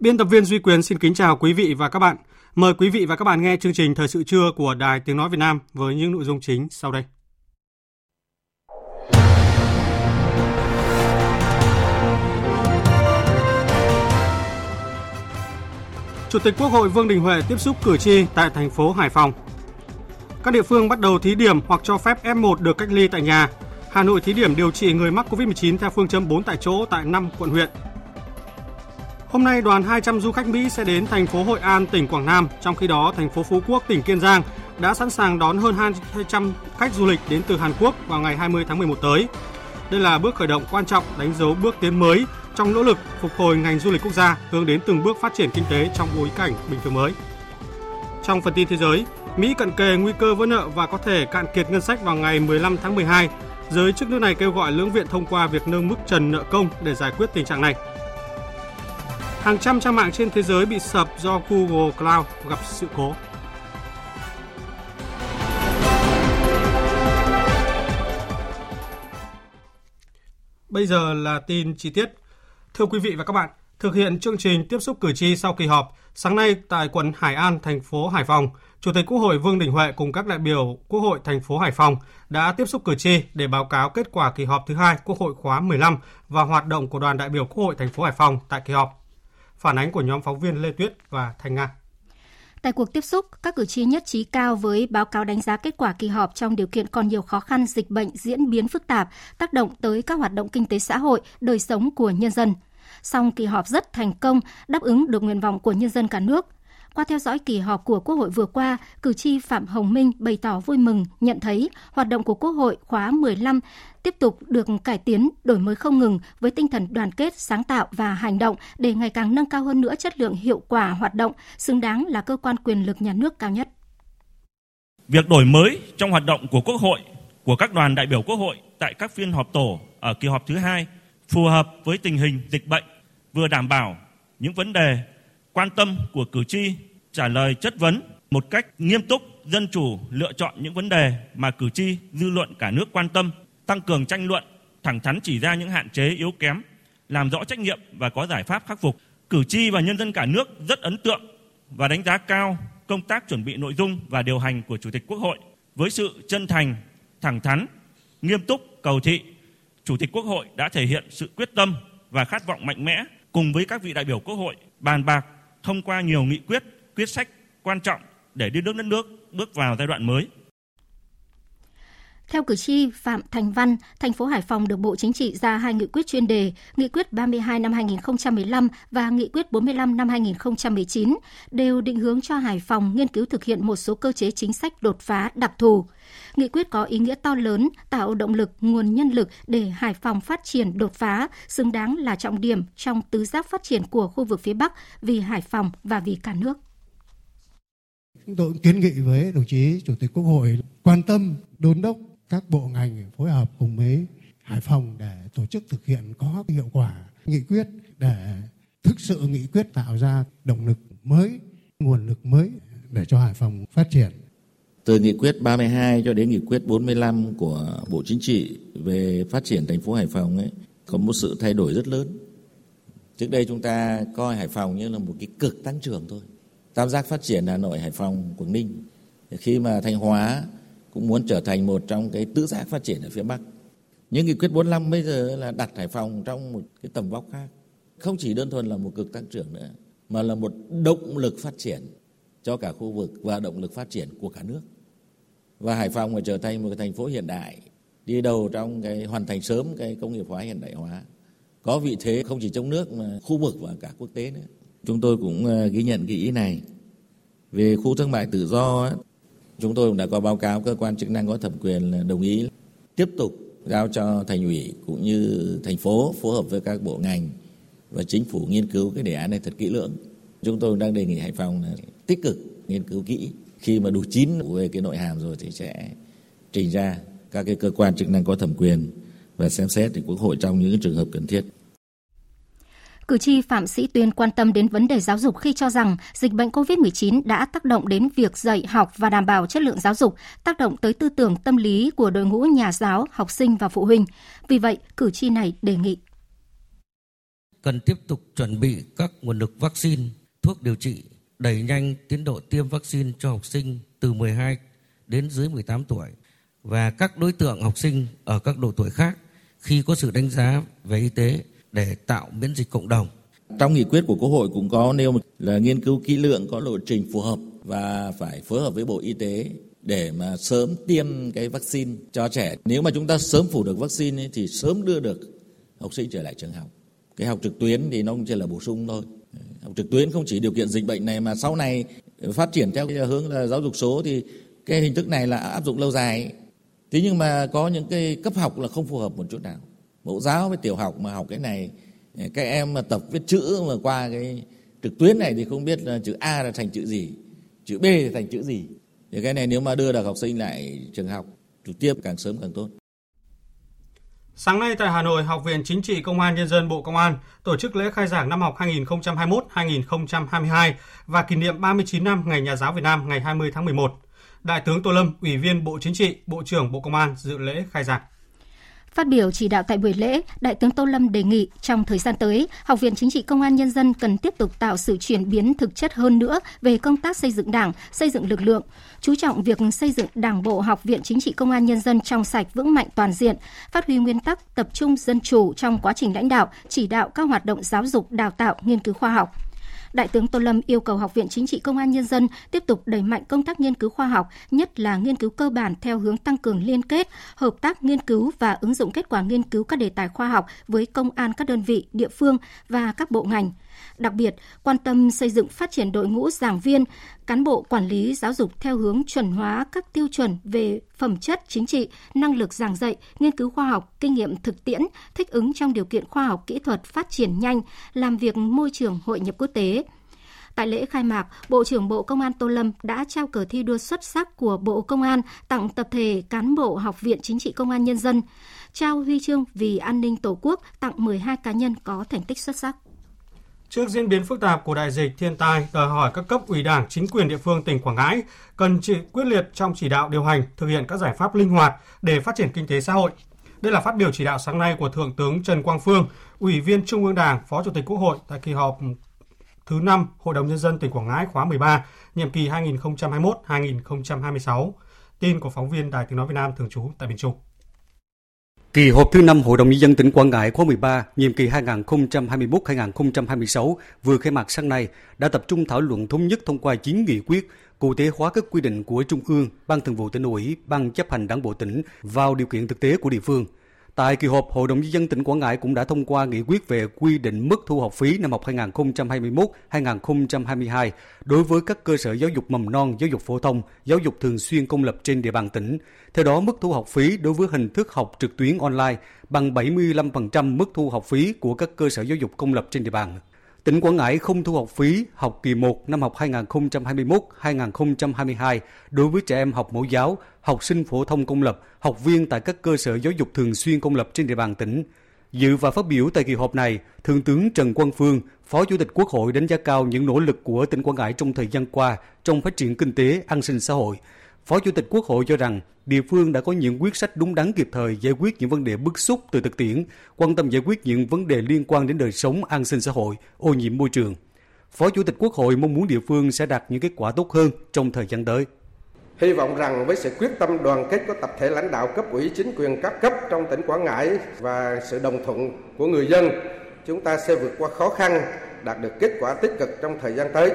Biên tập viên Duy Quyền xin kính chào quý vị và các bạn. Mời quý vị và các bạn nghe chương trình Thời sự trưa của Đài Tiếng Nói Việt Nam với những nội dung chính sau đây. Chủ tịch Quốc hội Vương Đình Huệ tiếp xúc cử tri tại thành phố Hải Phòng. Các địa phương bắt đầu thí điểm hoặc cho phép F1 được cách ly tại nhà. Hà Nội thí điểm điều trị người mắc COVID-19 theo phương châm 4 tại chỗ tại 5 quận huyện. Hôm nay đoàn 200 du khách Mỹ sẽ đến thành phố Hội An, tỉnh Quảng Nam, trong khi đó thành phố Phú Quốc, tỉnh Kiên Giang đã sẵn sàng đón hơn 200 khách du lịch đến từ Hàn Quốc vào ngày 20 tháng 11 tới. Đây là bước khởi động quan trọng đánh dấu bước tiến mới trong nỗ lực phục hồi ngành du lịch quốc gia hướng đến từng bước phát triển kinh tế trong bối cảnh bình thường mới. Trong phần tin thế giới, Mỹ cận kề nguy cơ vỡ nợ và có thể cạn kiệt ngân sách vào ngày 15 tháng 12. Giới chức nước này kêu gọi lưỡng viện thông qua việc nâng mức trần nợ công để giải quyết tình trạng này. Hàng trăm trang mạng trên thế giới bị sập do Google Cloud gặp sự cố. Bây giờ là tin chi tiết. Thưa quý vị và các bạn, thực hiện chương trình tiếp xúc cử tri sau kỳ họp, sáng nay tại quận Hải An, thành phố Hải Phòng, Chủ tịch Quốc hội Vương Đình Huệ cùng các đại biểu Quốc hội thành phố Hải Phòng đã tiếp xúc cử tri để báo cáo kết quả kỳ họp thứ hai Quốc hội khóa 15 và hoạt động của đoàn đại biểu Quốc hội thành phố Hải Phòng tại kỳ họp. Phản ánh của nhóm phóng viên Lê Tuyết và Thanh Nga. Tại cuộc tiếp xúc, các cử tri nhất trí cao với báo cáo đánh giá kết quả kỳ họp trong điều kiện còn nhiều khó khăn dịch bệnh diễn biến phức tạp, tác động tới các hoạt động kinh tế xã hội, đời sống của nhân dân. Song kỳ họp rất thành công, đáp ứng được nguyện vọng của nhân dân cả nước. Qua theo dõi kỳ họp của Quốc hội vừa qua, cử tri Phạm Hồng Minh bày tỏ vui mừng nhận thấy hoạt động của Quốc hội khóa 15 tiếp tục được cải tiến, đổi mới không ngừng với tinh thần đoàn kết, sáng tạo và hành động để ngày càng nâng cao hơn nữa chất lượng hiệu quả hoạt động, xứng đáng là cơ quan quyền lực nhà nước cao nhất. Việc đổi mới trong hoạt động của Quốc hội, của các đoàn đại biểu Quốc hội tại các phiên họp tổ ở kỳ họp thứ hai phù hợp với tình hình dịch bệnh, vừa đảm bảo những vấn đề quan tâm của cử tri trả lời chất vấn một cách nghiêm túc, dân chủ lựa chọn những vấn đề mà cử tri, dư luận cả nước quan tâm, tăng cường tranh luận, thẳng thắn chỉ ra những hạn chế yếu kém, làm rõ trách nhiệm và có giải pháp khắc phục. Cử tri và nhân dân cả nước rất ấn tượng và đánh giá cao công tác chuẩn bị nội dung và điều hành của Chủ tịch Quốc hội với sự chân thành, thẳng thắn, nghiêm túc, cầu thị. Chủ tịch Quốc hội đã thể hiện sự quyết tâm và khát vọng mạnh mẽ cùng với các vị đại biểu Quốc hội bàn bạc thông qua nhiều nghị quyết, quyết sách quan trọng để đưa nước đất nước bước vào giai đoạn mới. Theo cử tri Phạm Thành Văn, thành phố Hải Phòng được Bộ Chính trị ra hai nghị quyết chuyên đề, Nghị quyết 32 năm 2015 và Nghị quyết 45 năm 2019 đều định hướng cho Hải Phòng nghiên cứu thực hiện một số cơ chế chính sách đột phá đặc thù. Nghị quyết có ý nghĩa to lớn, tạo động lực, nguồn nhân lực để Hải Phòng phát triển đột phá, xứng đáng là trọng điểm trong tứ giác phát triển của khu vực phía Bắc vì Hải Phòng và vì cả nước. Chúng tôi cũng kiến nghị với đồng chí Chủ tịch Quốc hội quan tâm đôn đốc các bộ ngành phối hợp cùng với Hải Phòng để tổ chức thực hiện có hiệu quả nghị quyết để thực sự nghị quyết tạo ra động lực mới, nguồn lực mới để cho Hải Phòng phát triển. Từ nghị quyết 32 cho đến nghị quyết 45 của Bộ Chính trị về phát triển thành phố Hải Phòng ấy có một sự thay đổi rất lớn. Trước đây chúng ta coi Hải Phòng như là một cái cực tăng trưởng thôi. Tam giác phát triển Hà Nội, Hải Phòng, Quảng Ninh. Khi mà Thanh Hóa cũng muốn trở thành một trong cái tứ giác phát triển ở phía Bắc. Nhưng nghị quyết 45 bây giờ là đặt Hải Phòng trong một cái tầm vóc khác. Không chỉ đơn thuần là một cực tăng trưởng nữa, mà là một động lực phát triển cho cả khu vực và động lực phát triển của cả nước. Và Hải Phòng phải trở thành một cái thành phố hiện đại, đi đầu trong cái hoàn thành sớm cái công nghiệp hóa hiện đại hóa có vị thế không chỉ trong nước mà khu vực và cả quốc tế nữa. Chúng tôi cũng ờ, ghi nhận cái ý này. Về khu thương mại tự do, chúng tôi cũng đã có báo cáo cơ quan chức năng có thẩm quyền là đồng ý tiếp tục giao cho thành ủy cũng như thành phố phối hợp với các bộ ngành và chính phủ nghiên cứu cái đề án này thật kỹ lưỡng. Chúng tôi đang đề nghị Hải Phòng là tích cực nghiên cứu kỹ khi mà đủ chín về cái nội hàm rồi thì sẽ trình ra các cái cơ quan chức năng có thẩm quyền và xem xét thì quốc hội trong những trường hợp cần thiết. Cử tri Phạm Sĩ Tuyên quan tâm đến vấn đề giáo dục khi cho rằng dịch bệnh COVID-19 đã tác động đến việc dạy học và đảm bảo chất lượng giáo dục, tác động tới tư tưởng tâm lý của đội ngũ nhà giáo, học sinh và phụ huynh. Vì vậy, cử tri này đề nghị cần tiếp tục chuẩn bị các nguồn lực vaccine, thuốc điều trị, đẩy nhanh tiến độ tiêm vaccine cho học sinh từ 12 đến dưới 18 tuổi và các đối tượng học sinh ở các độ tuổi khác khi có sự đánh giá về y tế để tạo miễn dịch cộng đồng. Trong nghị quyết của Quốc hội cũng có nêu là nghiên cứu kỹ lưỡng có lộ trình phù hợp và phải phối hợp với Bộ Y tế để mà sớm tiêm cái vaccine cho trẻ. Nếu mà chúng ta sớm phủ được vaccine ấy, thì sớm đưa được học sinh trở lại trường học. Cái học trực tuyến thì nó cũng chỉ là bổ sung thôi. Học trực tuyến không chỉ điều kiện dịch bệnh này mà sau này phát triển theo cái hướng là giáo dục số thì cái hình thức này là áp dụng lâu dài. Thế nhưng mà có những cái cấp học là không phù hợp một chút nào mẫu giáo với tiểu học mà học cái này các em mà tập viết chữ mà qua cái trực tuyến này thì không biết là chữ A là thành chữ gì chữ B thì thành chữ gì thì cái này nếu mà đưa được học sinh lại trường học trực tiếp càng sớm càng tốt Sáng nay tại Hà Nội, Học viện Chính trị Công an Nhân dân Bộ Công an tổ chức lễ khai giảng năm học 2021-2022 và kỷ niệm 39 năm Ngày Nhà giáo Việt Nam ngày 20 tháng 11. Đại tướng Tô Lâm, Ủy viên Bộ Chính trị, Bộ trưởng Bộ Công an dự lễ khai giảng. Phát biểu chỉ đạo tại buổi lễ, Đại tướng Tô Lâm đề nghị trong thời gian tới, Học viện Chính trị Công an Nhân dân cần tiếp tục tạo sự chuyển biến thực chất hơn nữa về công tác xây dựng đảng, xây dựng lực lượng, chú trọng việc xây dựng Đảng bộ Học viện Chính trị Công an Nhân dân trong sạch vững mạnh toàn diện, phát huy nguyên tắc tập trung dân chủ trong quá trình lãnh đạo, chỉ đạo các hoạt động giáo dục, đào tạo, nghiên cứu khoa học. Đại tướng Tô Lâm yêu cầu Học viện Chính trị Công an Nhân dân tiếp tục đẩy mạnh công tác nghiên cứu khoa học, nhất là nghiên cứu cơ bản theo hướng tăng cường liên kết, hợp tác nghiên cứu và ứng dụng kết quả nghiên cứu các đề tài khoa học với công an các đơn vị, địa phương và các bộ ngành. Đặc biệt, quan tâm xây dựng phát triển đội ngũ giảng viên, cán bộ quản lý giáo dục theo hướng chuẩn hóa các tiêu chuẩn về phẩm chất chính trị, năng lực giảng dạy, nghiên cứu khoa học, kinh nghiệm thực tiễn, thích ứng trong điều kiện khoa học kỹ thuật phát triển nhanh, làm việc môi trường hội nhập quốc tế. Tại lễ khai mạc, Bộ trưởng Bộ Công an Tô Lâm đã trao cờ thi đua xuất sắc của Bộ Công an tặng tập thể cán bộ Học viện Chính trị Công an Nhân dân, trao huy chương vì an ninh Tổ quốc tặng 12 cá nhân có thành tích xuất sắc. Trước diễn biến phức tạp của đại dịch thiên tai, đòi hỏi các cấp ủy đảng, chính quyền địa phương tỉnh Quảng Ngãi cần chỉ quyết liệt trong chỉ đạo điều hành, thực hiện các giải pháp linh hoạt để phát triển kinh tế xã hội. Đây là phát biểu chỉ đạo sáng nay của Thượng tướng Trần Quang Phương, Ủy viên Trung ương Đảng, Phó Chủ tịch Quốc hội tại kỳ họp thứ 5 Hội đồng Nhân dân tỉnh Quảng Ngãi khóa 13, nhiệm kỳ 2021-2026. Tin của phóng viên Đài Tiếng Nói Việt Nam thường trú tại miền Trung. Kỳ họp thứ 5 Hội đồng Nhân dân tỉnh Quảng Ngãi khóa 13, nhiệm kỳ 2021-2026 vừa khai mạc sáng nay đã tập trung thảo luận thống nhất thông qua 9 nghị quyết cụ thể hóa các quy định của Trung ương, Ban Thường vụ tỉnh ủy, Ban chấp hành Đảng bộ tỉnh vào điều kiện thực tế của địa phương – Tại kỳ họp, Hội đồng nhân dân tỉnh Quảng Ngãi cũng đã thông qua nghị quyết về quy định mức thu học phí năm học 2021-2022 đối với các cơ sở giáo dục mầm non, giáo dục phổ thông, giáo dục thường xuyên công lập trên địa bàn tỉnh. Theo đó, mức thu học phí đối với hình thức học trực tuyến online bằng 75% mức thu học phí của các cơ sở giáo dục công lập trên địa bàn. Tỉnh Quảng Ngãi không thu học phí học kỳ 1 năm học 2021-2022 đối với trẻ em học mẫu giáo, học sinh phổ thông công lập, học viên tại các cơ sở giáo dục thường xuyên công lập trên địa bàn tỉnh. Dự và phát biểu tại kỳ họp này, Thượng tướng Trần Quang Phương, Phó Chủ tịch Quốc hội đánh giá cao những nỗ lực của tỉnh Quảng Ngãi trong thời gian qua trong phát triển kinh tế, an sinh xã hội, Phó Chủ tịch Quốc hội cho rằng địa phương đã có những quyết sách đúng đắn kịp thời giải quyết những vấn đề bức xúc từ thực tiễn, quan tâm giải quyết những vấn đề liên quan đến đời sống an sinh xã hội, ô nhiễm môi trường. Phó Chủ tịch Quốc hội mong muốn địa phương sẽ đạt những kết quả tốt hơn trong thời gian tới. Hy vọng rằng với sự quyết tâm đoàn kết của tập thể lãnh đạo cấp ủy chính quyền các cấp trong tỉnh Quảng Ngãi và sự đồng thuận của người dân, chúng ta sẽ vượt qua khó khăn, đạt được kết quả tích cực trong thời gian tới.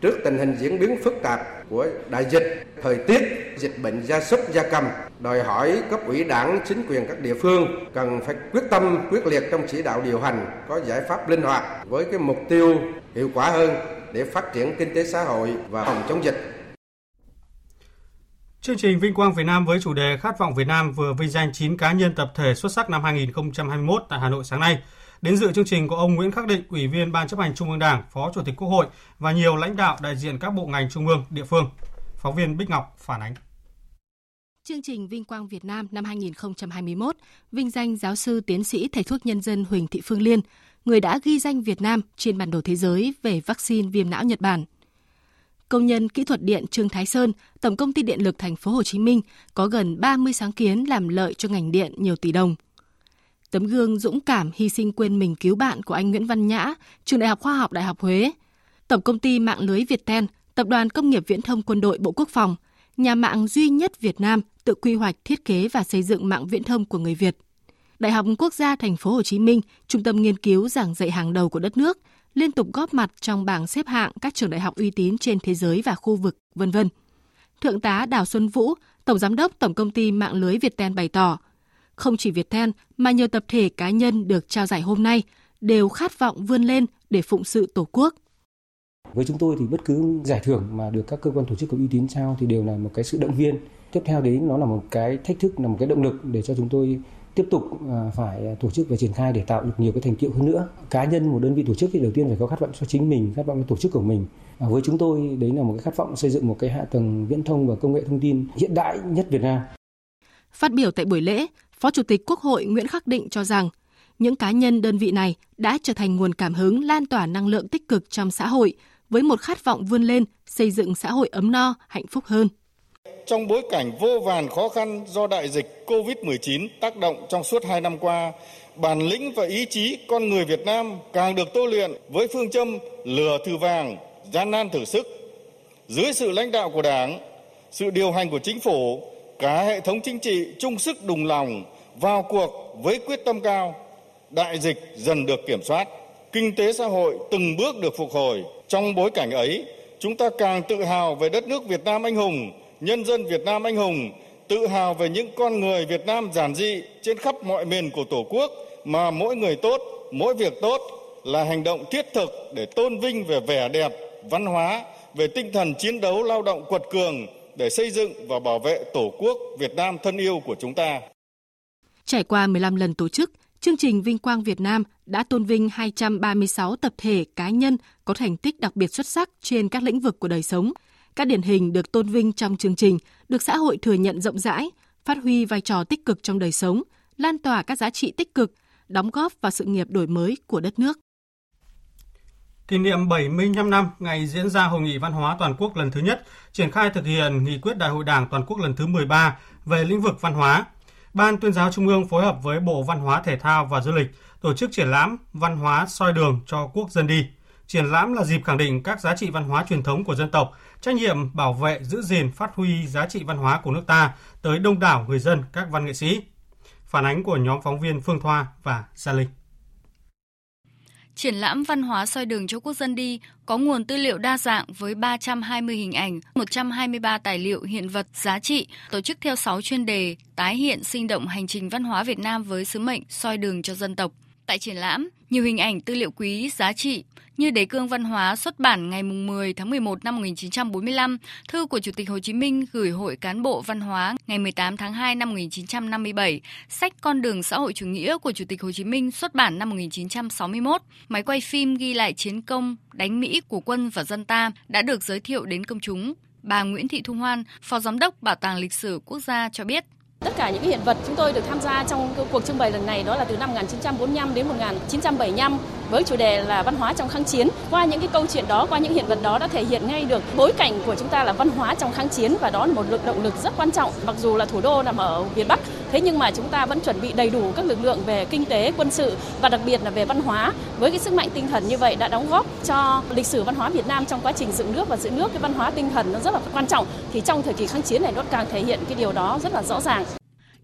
Trước tình hình diễn biến phức tạp của đại dịch, thời tiết, dịch bệnh gia súc gia cầm, đòi hỏi cấp ủy đảng, chính quyền các địa phương cần phải quyết tâm, quyết liệt trong chỉ đạo điều hành, có giải pháp linh hoạt với cái mục tiêu hiệu quả hơn để phát triển kinh tế xã hội và phòng chống dịch. Chương trình Vinh Quang Việt Nam với chủ đề Khát vọng Việt Nam vừa vinh danh 9 cá nhân tập thể xuất sắc năm 2021 tại Hà Nội sáng nay. Đến dự chương trình có ông Nguyễn Khắc Định, Ủy viên Ban chấp hành Trung ương Đảng, Phó Chủ tịch Quốc hội và nhiều lãnh đạo đại diện các bộ ngành trung ương, địa phương. Phóng viên Bích Ngọc phản ánh. Chương trình Vinh Quang Việt Nam năm 2021 vinh danh giáo sư tiến sĩ thầy thuốc nhân dân Huỳnh Thị Phương Liên, người đã ghi danh Việt Nam trên bản đồ thế giới về vaccine viêm não Nhật Bản. Công nhân kỹ thuật điện Trương Thái Sơn, Tổng công ty Điện lực Thành phố Hồ Chí Minh có gần 30 sáng kiến làm lợi cho ngành điện nhiều tỷ đồng. Tấm gương dũng cảm hy sinh quên mình cứu bạn của anh Nguyễn Văn Nhã, Trường Đại học Khoa học Đại học Huế. Tổng công ty mạng lưới Viettel, Tập đoàn Công nghiệp Viễn thông Quân đội Bộ Quốc phòng, nhà mạng duy nhất Việt Nam tự quy hoạch, thiết kế và xây dựng mạng viễn thông của người Việt. Đại học Quốc gia Thành phố Hồ Chí Minh, trung tâm nghiên cứu giảng dạy hàng đầu của đất nước, liên tục góp mặt trong bảng xếp hạng các trường đại học uy tín trên thế giới và khu vực, vân vân. Thượng tá Đào Xuân Vũ, Tổng giám đốc Tổng công ty mạng lưới Viettel bày tỏ, không chỉ Viettel mà nhiều tập thể cá nhân được trao giải hôm nay đều khát vọng vươn lên để phụng sự Tổ quốc. Với chúng tôi thì bất cứ giải thưởng mà được các cơ quan tổ chức có uy tín trao thì đều là một cái sự động viên. Tiếp theo đấy nó là một cái thách thức, là một cái động lực để cho chúng tôi tiếp tục à, phải tổ chức và triển khai để tạo được nhiều cái thành tiệu hơn nữa. Cá nhân một đơn vị tổ chức thì đầu tiên phải có khát vọng cho chính mình, khát vọng cho tổ chức của mình. À, với chúng tôi đấy là một cái khát vọng xây dựng một cái hạ tầng viễn thông và công nghệ thông tin hiện đại nhất Việt Nam. Phát biểu tại buổi lễ, Phó Chủ tịch Quốc hội Nguyễn Khắc Định cho rằng những cá nhân đơn vị này đã trở thành nguồn cảm hứng lan tỏa năng lượng tích cực trong xã hội với một khát vọng vươn lên xây dựng xã hội ấm no, hạnh phúc hơn. Trong bối cảnh vô vàn khó khăn do đại dịch COVID-19 tác động trong suốt hai năm qua, bản lĩnh và ý chí con người Việt Nam càng được tô luyện với phương châm lừa thử vàng, gian nan thử sức. Dưới sự lãnh đạo của Đảng, sự điều hành của chính phủ, cả hệ thống chính trị chung sức đồng lòng vào cuộc với quyết tâm cao, đại dịch dần được kiểm soát, kinh tế xã hội từng bước được phục hồi. Trong bối cảnh ấy, chúng ta càng tự hào về đất nước Việt Nam anh hùng, nhân dân Việt Nam anh hùng, tự hào về những con người Việt Nam giản dị trên khắp mọi miền của Tổ quốc mà mỗi người tốt, mỗi việc tốt là hành động thiết thực để tôn vinh về vẻ đẹp, văn hóa, về tinh thần chiến đấu lao động quật cường để xây dựng và bảo vệ Tổ quốc Việt Nam thân yêu của chúng ta. Trải qua 15 lần tổ chức, chương trình Vinh Quang Việt Nam đã tôn vinh 236 tập thể cá nhân có thành tích đặc biệt xuất sắc trên các lĩnh vực của đời sống. Các điển hình được tôn vinh trong chương trình được xã hội thừa nhận rộng rãi, phát huy vai trò tích cực trong đời sống, lan tỏa các giá trị tích cực, đóng góp vào sự nghiệp đổi mới của đất nước. Kỷ niệm 75 năm ngày diễn ra Hội nghị Văn hóa Toàn quốc lần thứ nhất, triển khai thực hiện nghị quyết Đại hội Đảng Toàn quốc lần thứ 13 về lĩnh vực văn hóa. Ban tuyên giáo Trung ương phối hợp với Bộ Văn hóa Thể thao và Du lịch tổ chức triển lãm Văn hóa soi đường cho quốc dân đi. Triển lãm là dịp khẳng định các giá trị văn hóa truyền thống của dân tộc, trách nhiệm bảo vệ, giữ gìn, phát huy giá trị văn hóa của nước ta tới đông đảo người dân, các văn nghệ sĩ. Phản ánh của nhóm phóng viên Phương Thoa và Gia Linh. Triển lãm văn hóa soi đường cho quốc dân đi có nguồn tư liệu đa dạng với 320 hình ảnh, 123 tài liệu hiện vật giá trị, tổ chức theo 6 chuyên đề, tái hiện sinh động hành trình văn hóa Việt Nam với sứ mệnh soi đường cho dân tộc. Tại triển lãm, nhiều hình ảnh tư liệu quý, giá trị như Đế cương văn hóa xuất bản ngày 10 tháng 11 năm 1945, thư của Chủ tịch Hồ Chí Minh gửi Hội Cán bộ Văn hóa ngày 18 tháng 2 năm 1957, sách Con đường xã hội chủ nghĩa của Chủ tịch Hồ Chí Minh xuất bản năm 1961, máy quay phim ghi lại chiến công đánh Mỹ của quân và dân ta đã được giới thiệu đến công chúng. Bà Nguyễn Thị Thu Hoan, Phó Giám đốc Bảo tàng Lịch sử Quốc gia cho biết. Tất cả những hiện vật chúng tôi được tham gia trong cuộc trưng bày lần này đó là từ năm 1945 đến 1975 với chủ đề là văn hóa trong kháng chiến. Qua những cái câu chuyện đó, qua những hiện vật đó đã thể hiện ngay được bối cảnh của chúng ta là văn hóa trong kháng chiến và đó là một lực động lực rất quan trọng. Mặc dù là thủ đô nằm ở miền Bắc, thế nhưng mà chúng ta vẫn chuẩn bị đầy đủ các lực lượng về kinh tế, quân sự và đặc biệt là về văn hóa. Với cái sức mạnh tinh thần như vậy đã đóng góp cho lịch sử văn hóa Việt Nam trong quá trình dựng nước và giữ nước cái văn hóa tinh thần nó rất là quan trọng. Thì trong thời kỳ kháng chiến này nó càng thể hiện cái điều đó rất là rõ ràng.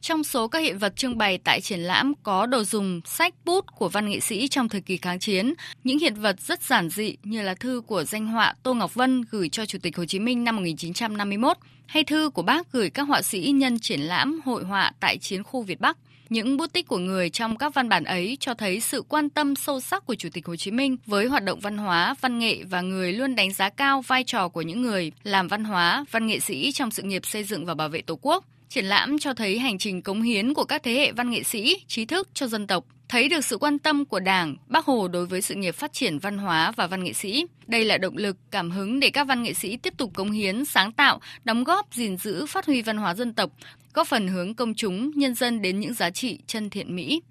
Trong số các hiện vật trưng bày tại triển lãm có đồ dùng, sách, bút của văn nghệ sĩ trong thời kỳ kháng chiến, những hiện vật rất giản dị như là thư của danh họa Tô Ngọc Vân gửi cho Chủ tịch Hồ Chí Minh năm 1951 hay thư của bác gửi các họa sĩ nhân triển lãm hội họa tại chiến khu Việt Bắc. Những bút tích của người trong các văn bản ấy cho thấy sự quan tâm sâu sắc của Chủ tịch Hồ Chí Minh với hoạt động văn hóa, văn nghệ và người luôn đánh giá cao vai trò của những người làm văn hóa, văn nghệ sĩ trong sự nghiệp xây dựng và bảo vệ Tổ quốc. Triển lãm cho thấy hành trình cống hiến của các thế hệ văn nghệ sĩ, trí thức cho dân tộc, thấy được sự quan tâm của Đảng, Bác Hồ đối với sự nghiệp phát triển văn hóa và văn nghệ sĩ. Đây là động lực, cảm hứng để các văn nghệ sĩ tiếp tục cống hiến, sáng tạo, đóng góp, gìn giữ, phát huy văn hóa dân tộc, góp phần hướng công chúng, nhân dân đến những giá trị chân thiện mỹ.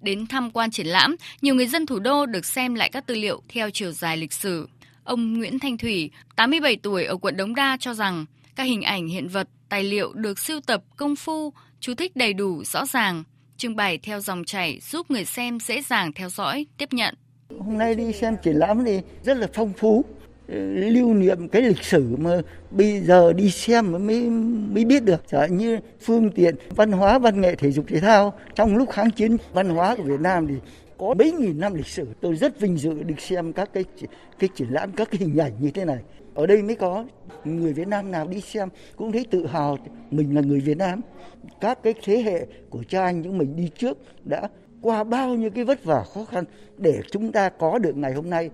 Đến tham quan triển lãm, nhiều người dân thủ đô được xem lại các tư liệu theo chiều dài lịch sử. Ông Nguyễn Thanh Thủy, 87 tuổi ở quận Đống Đa cho rằng các hình ảnh hiện vật, tài liệu được sưu tập công phu, chú thích đầy đủ, rõ ràng, trưng bày theo dòng chảy giúp người xem dễ dàng theo dõi, tiếp nhận. Hôm nay đi xem triển lãm thì rất là phong phú, lưu niệm cái lịch sử mà bây giờ đi xem mới mới biết được. Chả như phương tiện văn hóa văn nghệ thể dục thể thao. Trong lúc kháng chiến văn hóa của Việt Nam thì có mấy nghìn năm lịch sử tôi rất vinh dự được xem các cái cái triển lãm các cái hình ảnh như thế này. Ở đây mới có người Việt Nam nào đi xem cũng thấy tự hào mình là người Việt Nam. Các cái thế hệ của cha anh những mình đi trước đã qua bao nhiêu cái vất vả khó khăn để chúng ta có được ngày hôm nay.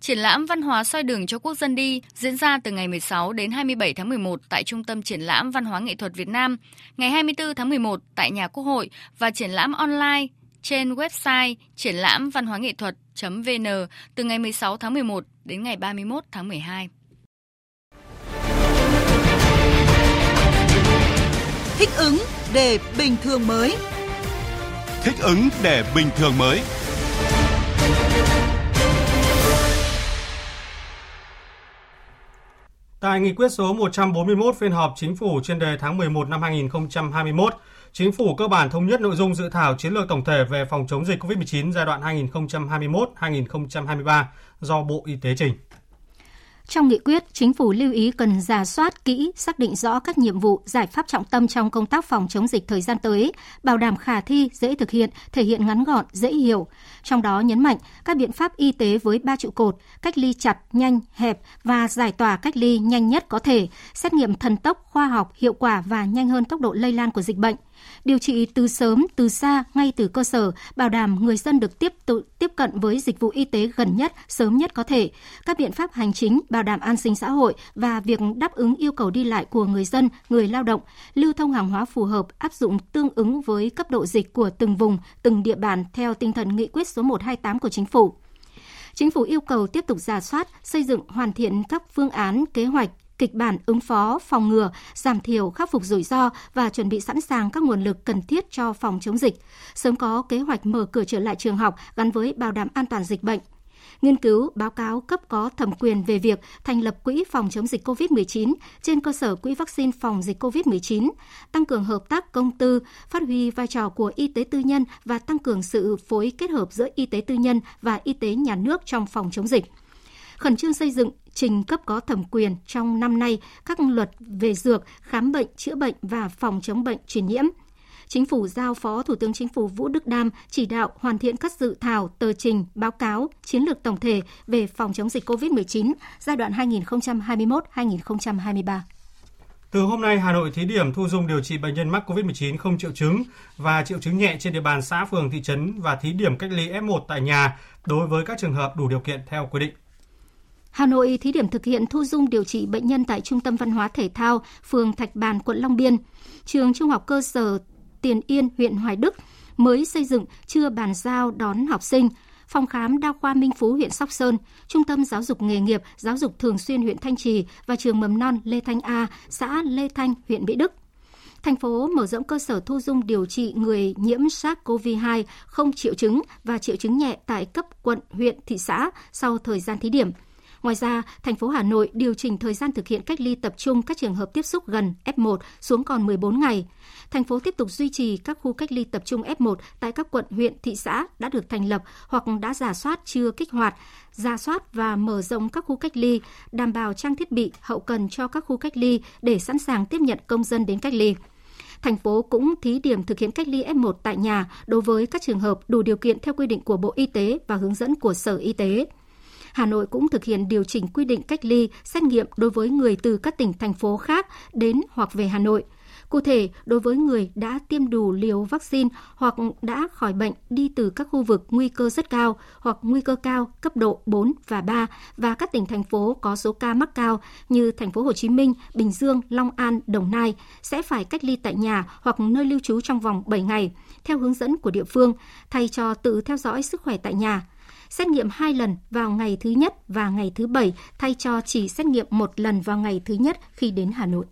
Triển lãm văn hóa soi đường cho quốc dân đi diễn ra từ ngày 16 đến 27 tháng 11 tại Trung tâm Triển lãm Văn hóa Nghệ thuật Việt Nam, ngày 24 tháng 11 tại Nhà Quốc hội và triển lãm online trên website triển lãm văn hóa nghệ thuật.vn từ ngày 16 tháng 11 đến ngày 31 tháng 12. Thích ứng để bình thường mới. Thích ứng để bình thường mới. Tại nghị quyết số 141 phiên họp chính phủ chuyên đề tháng 11 năm 2021, Chính phủ cơ bản thống nhất nội dung dự thảo chiến lược tổng thể về phòng chống dịch COVID-19 giai đoạn 2021-2023 do Bộ Y tế trình. Trong nghị quyết, chính phủ lưu ý cần giả soát kỹ, xác định rõ các nhiệm vụ, giải pháp trọng tâm trong công tác phòng chống dịch thời gian tới, bảo đảm khả thi, dễ thực hiện, thể hiện ngắn gọn, dễ hiểu. Trong đó nhấn mạnh các biện pháp y tế với ba trụ cột, cách ly chặt, nhanh, hẹp và giải tỏa cách ly nhanh nhất có thể, xét nghiệm thần tốc, khoa học, hiệu quả và nhanh hơn tốc độ lây lan của dịch bệnh điều trị từ sớm, từ xa, ngay từ cơ sở, bảo đảm người dân được tiếp tự tiếp cận với dịch vụ y tế gần nhất, sớm nhất có thể. Các biện pháp hành chính, bảo đảm an sinh xã hội và việc đáp ứng yêu cầu đi lại của người dân, người lao động, lưu thông hàng hóa phù hợp, áp dụng tương ứng với cấp độ dịch của từng vùng, từng địa bàn theo tinh thần nghị quyết số 128 của chính phủ. Chính phủ yêu cầu tiếp tục giả soát, xây dựng hoàn thiện các phương án, kế hoạch, kịch bản ứng phó, phòng ngừa, giảm thiểu, khắc phục rủi ro và chuẩn bị sẵn sàng các nguồn lực cần thiết cho phòng chống dịch, sớm có kế hoạch mở cửa trở lại trường học gắn với bảo đảm an toàn dịch bệnh. Nghiên cứu báo cáo cấp có thẩm quyền về việc thành lập quỹ phòng chống dịch COVID-19 trên cơ sở quỹ vaccine phòng dịch COVID-19, tăng cường hợp tác công tư, phát huy vai trò của y tế tư nhân và tăng cường sự phối kết hợp giữa y tế tư nhân và y tế nhà nước trong phòng chống dịch khẩn trương xây dựng trình cấp có thẩm quyền trong năm nay các luật về dược, khám bệnh, chữa bệnh và phòng chống bệnh truyền nhiễm. Chính phủ giao Phó Thủ tướng Chính phủ Vũ Đức Đam chỉ đạo hoàn thiện các dự thảo, tờ trình, báo cáo, chiến lược tổng thể về phòng chống dịch COVID-19 giai đoạn 2021-2023. Từ hôm nay, Hà Nội thí điểm thu dung điều trị bệnh nhân mắc COVID-19 không triệu chứng và triệu chứng nhẹ trên địa bàn xã, phường, thị trấn và thí điểm cách ly F1 tại nhà đối với các trường hợp đủ điều kiện theo quy định. Hà Nội thí điểm thực hiện thu dung điều trị bệnh nhân tại Trung tâm Văn hóa Thể thao, phường Thạch Bàn, quận Long Biên. Trường Trung học cơ sở Tiền Yên, huyện Hoài Đức mới xây dựng chưa bàn giao đón học sinh. Phòng khám đa khoa Minh Phú huyện Sóc Sơn, Trung tâm Giáo dục nghề nghiệp, Giáo dục thường xuyên huyện Thanh Trì và trường mầm non Lê Thanh A, xã Lê Thanh, huyện Mỹ Đức. Thành phố mở rộng cơ sở thu dung điều trị người nhiễm SARS-CoV-2 không triệu chứng và triệu chứng nhẹ tại cấp quận, huyện, thị xã sau thời gian thí điểm – Ngoài ra, thành phố Hà Nội điều chỉnh thời gian thực hiện cách ly tập trung các trường hợp tiếp xúc gần F1 xuống còn 14 ngày. Thành phố tiếp tục duy trì các khu cách ly tập trung F1 tại các quận, huyện, thị xã đã được thành lập hoặc đã giả soát chưa kích hoạt, giả soát và mở rộng các khu cách ly, đảm bảo trang thiết bị hậu cần cho các khu cách ly để sẵn sàng tiếp nhận công dân đến cách ly. thành phố cũng thí điểm thực hiện cách ly F1 tại nhà đối với các trường hợp đủ điều kiện theo quy định của Bộ Y tế và hướng dẫn của Sở Y tế. Hà Nội cũng thực hiện điều chỉnh quy định cách ly, xét nghiệm đối với người từ các tỉnh, thành phố khác đến hoặc về Hà Nội. Cụ thể, đối với người đã tiêm đủ liều vaccine hoặc đã khỏi bệnh đi từ các khu vực nguy cơ rất cao hoặc nguy cơ cao cấp độ 4 và 3 và các tỉnh thành phố có số ca mắc cao như thành phố Hồ Chí Minh, Bình Dương, Long An, Đồng Nai sẽ phải cách ly tại nhà hoặc nơi lưu trú trong vòng 7 ngày theo hướng dẫn của địa phương thay cho tự theo dõi sức khỏe tại nhà xét nghiệm hai lần vào ngày thứ nhất và ngày thứ bảy thay cho chỉ xét nghiệm một lần vào ngày thứ nhất khi đến Hà Nội.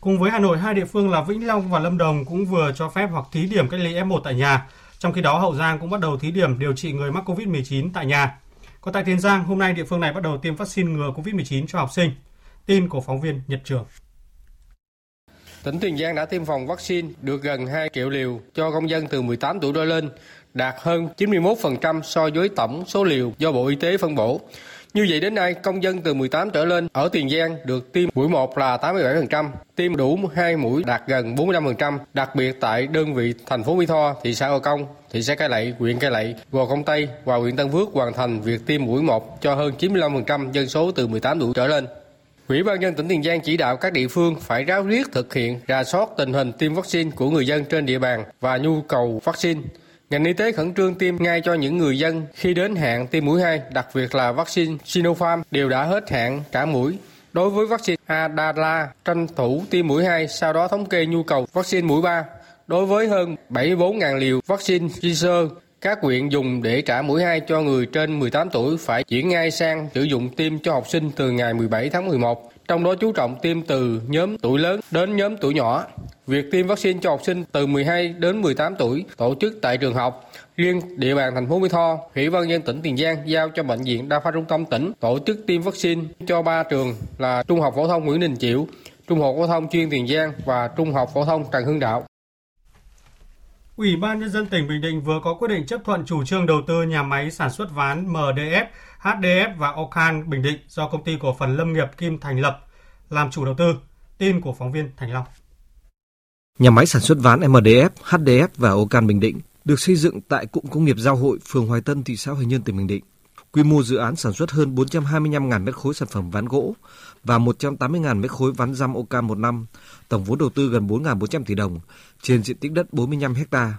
Cùng với Hà Nội, hai địa phương là Vĩnh Long và Lâm Đồng cũng vừa cho phép hoặc thí điểm cách ly F1 tại nhà. Trong khi đó, Hậu Giang cũng bắt đầu thí điểm điều trị người mắc COVID-19 tại nhà. Còn tại Tiền Giang, hôm nay địa phương này bắt đầu tiêm vaccine ngừa COVID-19 cho học sinh. Tin của phóng viên Nhật Trường. Tỉnh Tiền Giang đã tiêm phòng vaccine được gần 2 triệu liều cho công dân từ 18 tuổi trở lên, đạt hơn 91% so với tổng số liều do Bộ Y tế phân bổ. Như vậy đến nay, công dân từ 18 trở lên ở Tiền Giang được tiêm mũi 1 là 87%, tiêm đủ 2 mũi đạt gần 45%, đặc biệt tại đơn vị thành phố Mỹ Tho, thị xã Gò Công, thị xã Cái Lậy, huyện Cái Lậy, Gò Công Tây và huyện Tân Phước hoàn thành việc tiêm mũi 1 cho hơn 95% dân số từ 18 tuổi trở lên. Ủy ban nhân tỉnh Tiền Giang chỉ đạo các địa phương phải ráo riết thực hiện rà soát tình hình tiêm vaccine của người dân trên địa bàn và nhu cầu vaccine Ngành y tế khẩn trương tiêm ngay cho những người dân khi đến hạn tiêm mũi 2, đặc biệt là vaccine Sinopharm đều đã hết hạn cả mũi. Đối với vaccine Adala, tranh thủ tiêm mũi 2, sau đó thống kê nhu cầu vaccine mũi 3. Đối với hơn 74.000 liều vaccine Pfizer, các huyện dùng để trả mũi 2 cho người trên 18 tuổi phải chuyển ngay sang sử dụng tiêm cho học sinh từ ngày 17 tháng 11 trong đó chú trọng tiêm từ nhóm tuổi lớn đến nhóm tuổi nhỏ. Việc tiêm vaccine cho học sinh từ 12 đến 18 tuổi tổ chức tại trường học. Riêng địa bàn thành phố Mỹ Tho, Ủy ban nhân tỉnh Tiền Giang giao cho bệnh viện Đa khoa Trung tâm tỉnh tổ chức tiêm vaccine cho ba trường là Trung học phổ thông Nguyễn Đình Chiểu, Trung học phổ thông chuyên Tiền Giang và Trung học phổ thông Trần Hưng Đạo. Ủy ban Nhân dân tỉnh Bình Định vừa có quyết định chấp thuận chủ trương đầu tư nhà máy sản xuất ván MDF, HDF và Ocan Bình Định do công ty cổ phần Lâm nghiệp Kim thành lập làm chủ đầu tư. Tin của phóng viên Thành Long. Nhà máy sản xuất ván MDF, HDF và Ocan Bình Định được xây dựng tại cụm công nghiệp Giao hội, phường Hoài Tân, thị xã Hoài Nhơn, tỉnh Bình Định. Quy mô dự án sản xuất hơn 425.000 mét khối sản phẩm ván gỗ và 180.000 mét khối ván răm OK một năm, tổng vốn đầu tư gần 4.400 tỷ đồng trên diện tích đất 45 ha.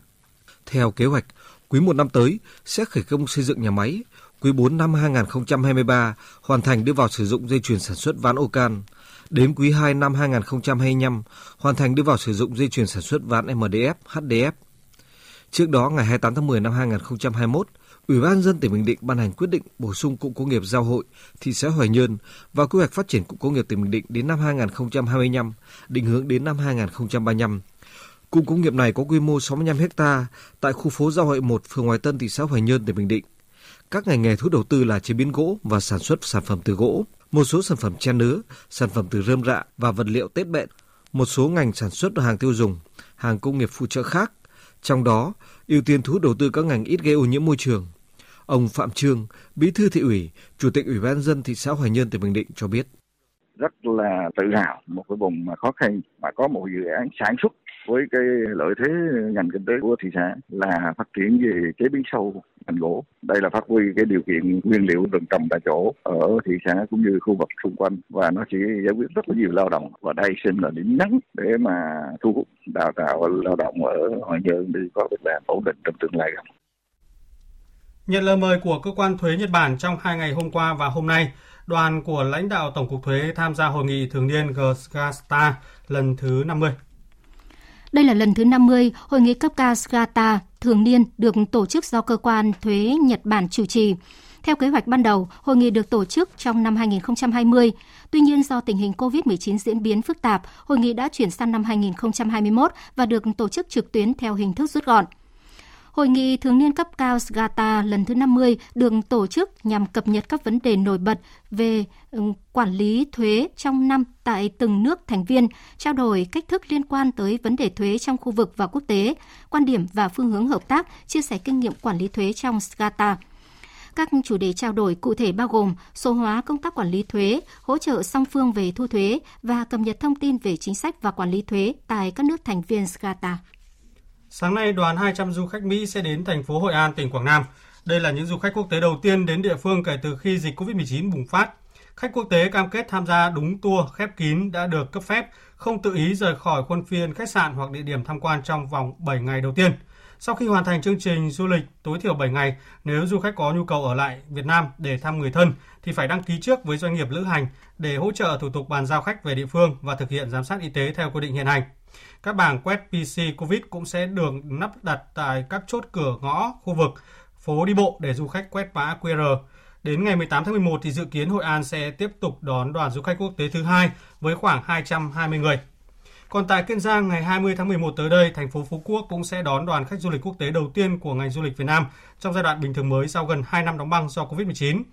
Theo kế hoạch, quý một năm tới sẽ khởi công xây dựng nhà máy, quý 4 năm 2023 hoàn thành đưa vào sử dụng dây chuyền sản xuất ván Ocan. Đến quý 2 năm 2025 hoàn thành đưa vào sử dụng dây chuyền sản xuất ván MDF, HDF. Trước đó, ngày 28 tháng 10 năm 2021, Ủy ban dân tỉnh Bình Định ban hành quyết định bổ sung cụm công nghiệp Giao hội, thị xã Hoài Nhơn và quy hoạch phát triển cụm công nghiệp tỉnh Bình Định đến năm 2025, định hướng đến năm 2035. Cụm công nghiệp này có quy mô 65 ha tại khu phố Giao hội 1, phường Hoài Tân, thị xã Hoài Nhơn, tỉnh Bình Định. Các ngành nghề thu đầu tư là chế biến gỗ và sản xuất sản phẩm từ gỗ, một số sản phẩm che nứa, sản phẩm từ rơm rạ và vật liệu tết bện, một số ngành sản xuất hàng tiêu dùng, hàng công nghiệp phụ trợ khác. Trong đó, ưu tiên thu đầu tư các ngành ít gây ô nhiễm môi trường. Ông Phạm Trương, Bí thư thị ủy, Chủ tịch Ủy ban dân thị xã Hoài Nhơn tỉnh Bình Định cho biết. Rất là tự hào một cái vùng mà khó khăn mà có một dự án sản xuất với cái lợi thế ngành kinh tế của thị xã là phát triển về chế biến sâu ngành gỗ. Đây là phát huy cái điều kiện nguyên liệu rừng trồng tại chỗ ở thị xã cũng như khu vực xung quanh và nó chỉ giải quyết rất là nhiều lao động và đây xem là điểm nhấn để mà thu hút đào tạo lao động ở Hoài Nhơn để có việc làm ổn định trong tương lai gần. Nhận lời mời của cơ quan thuế Nhật Bản trong hai ngày hôm qua và hôm nay, đoàn của lãnh đạo Tổng cục Thuế tham gia hội nghị thường niên GSCASTA lần thứ 50. Đây là lần thứ 50 hội nghị cấp cao SGATA thường niên được tổ chức do cơ quan thuế Nhật Bản chủ trì. Theo kế hoạch ban đầu, hội nghị được tổ chức trong năm 2020. Tuy nhiên do tình hình COVID-19 diễn biến phức tạp, hội nghị đã chuyển sang năm 2021 và được tổ chức trực tuyến theo hình thức rút gọn. Hội nghị thường niên cấp cao SGATA lần thứ 50 được tổ chức nhằm cập nhật các vấn đề nổi bật về quản lý thuế trong năm tại từng nước thành viên, trao đổi cách thức liên quan tới vấn đề thuế trong khu vực và quốc tế, quan điểm và phương hướng hợp tác, chia sẻ kinh nghiệm quản lý thuế trong SGATA. Các chủ đề trao đổi cụ thể bao gồm số hóa công tác quản lý thuế, hỗ trợ song phương về thu thuế và cập nhật thông tin về chính sách và quản lý thuế tại các nước thành viên SCATA. Sáng nay, đoàn 200 du khách Mỹ sẽ đến thành phố Hội An, tỉnh Quảng Nam. Đây là những du khách quốc tế đầu tiên đến địa phương kể từ khi dịch COVID-19 bùng phát. Khách quốc tế cam kết tham gia đúng tour khép kín đã được cấp phép, không tự ý rời khỏi khuôn viên khách sạn hoặc địa điểm tham quan trong vòng 7 ngày đầu tiên. Sau khi hoàn thành chương trình du lịch tối thiểu 7 ngày, nếu du khách có nhu cầu ở lại Việt Nam để thăm người thân thì phải đăng ký trước với doanh nghiệp lữ hành để hỗ trợ thủ tục bàn giao khách về địa phương và thực hiện giám sát y tế theo quy định hiện hành. Các bảng quét PC COVID cũng sẽ được lắp đặt tại các chốt cửa ngõ khu vực phố đi bộ để du khách quét mã QR. Đến ngày 18 tháng 11 thì dự kiến Hội An sẽ tiếp tục đón đoàn du khách quốc tế thứ hai với khoảng 220 người. Còn tại Kiên Giang, ngày 20 tháng 11 tới đây, thành phố Phú Quốc cũng sẽ đón đoàn khách du lịch quốc tế đầu tiên của ngành du lịch Việt Nam trong giai đoạn bình thường mới sau gần 2 năm đóng băng do Covid-19.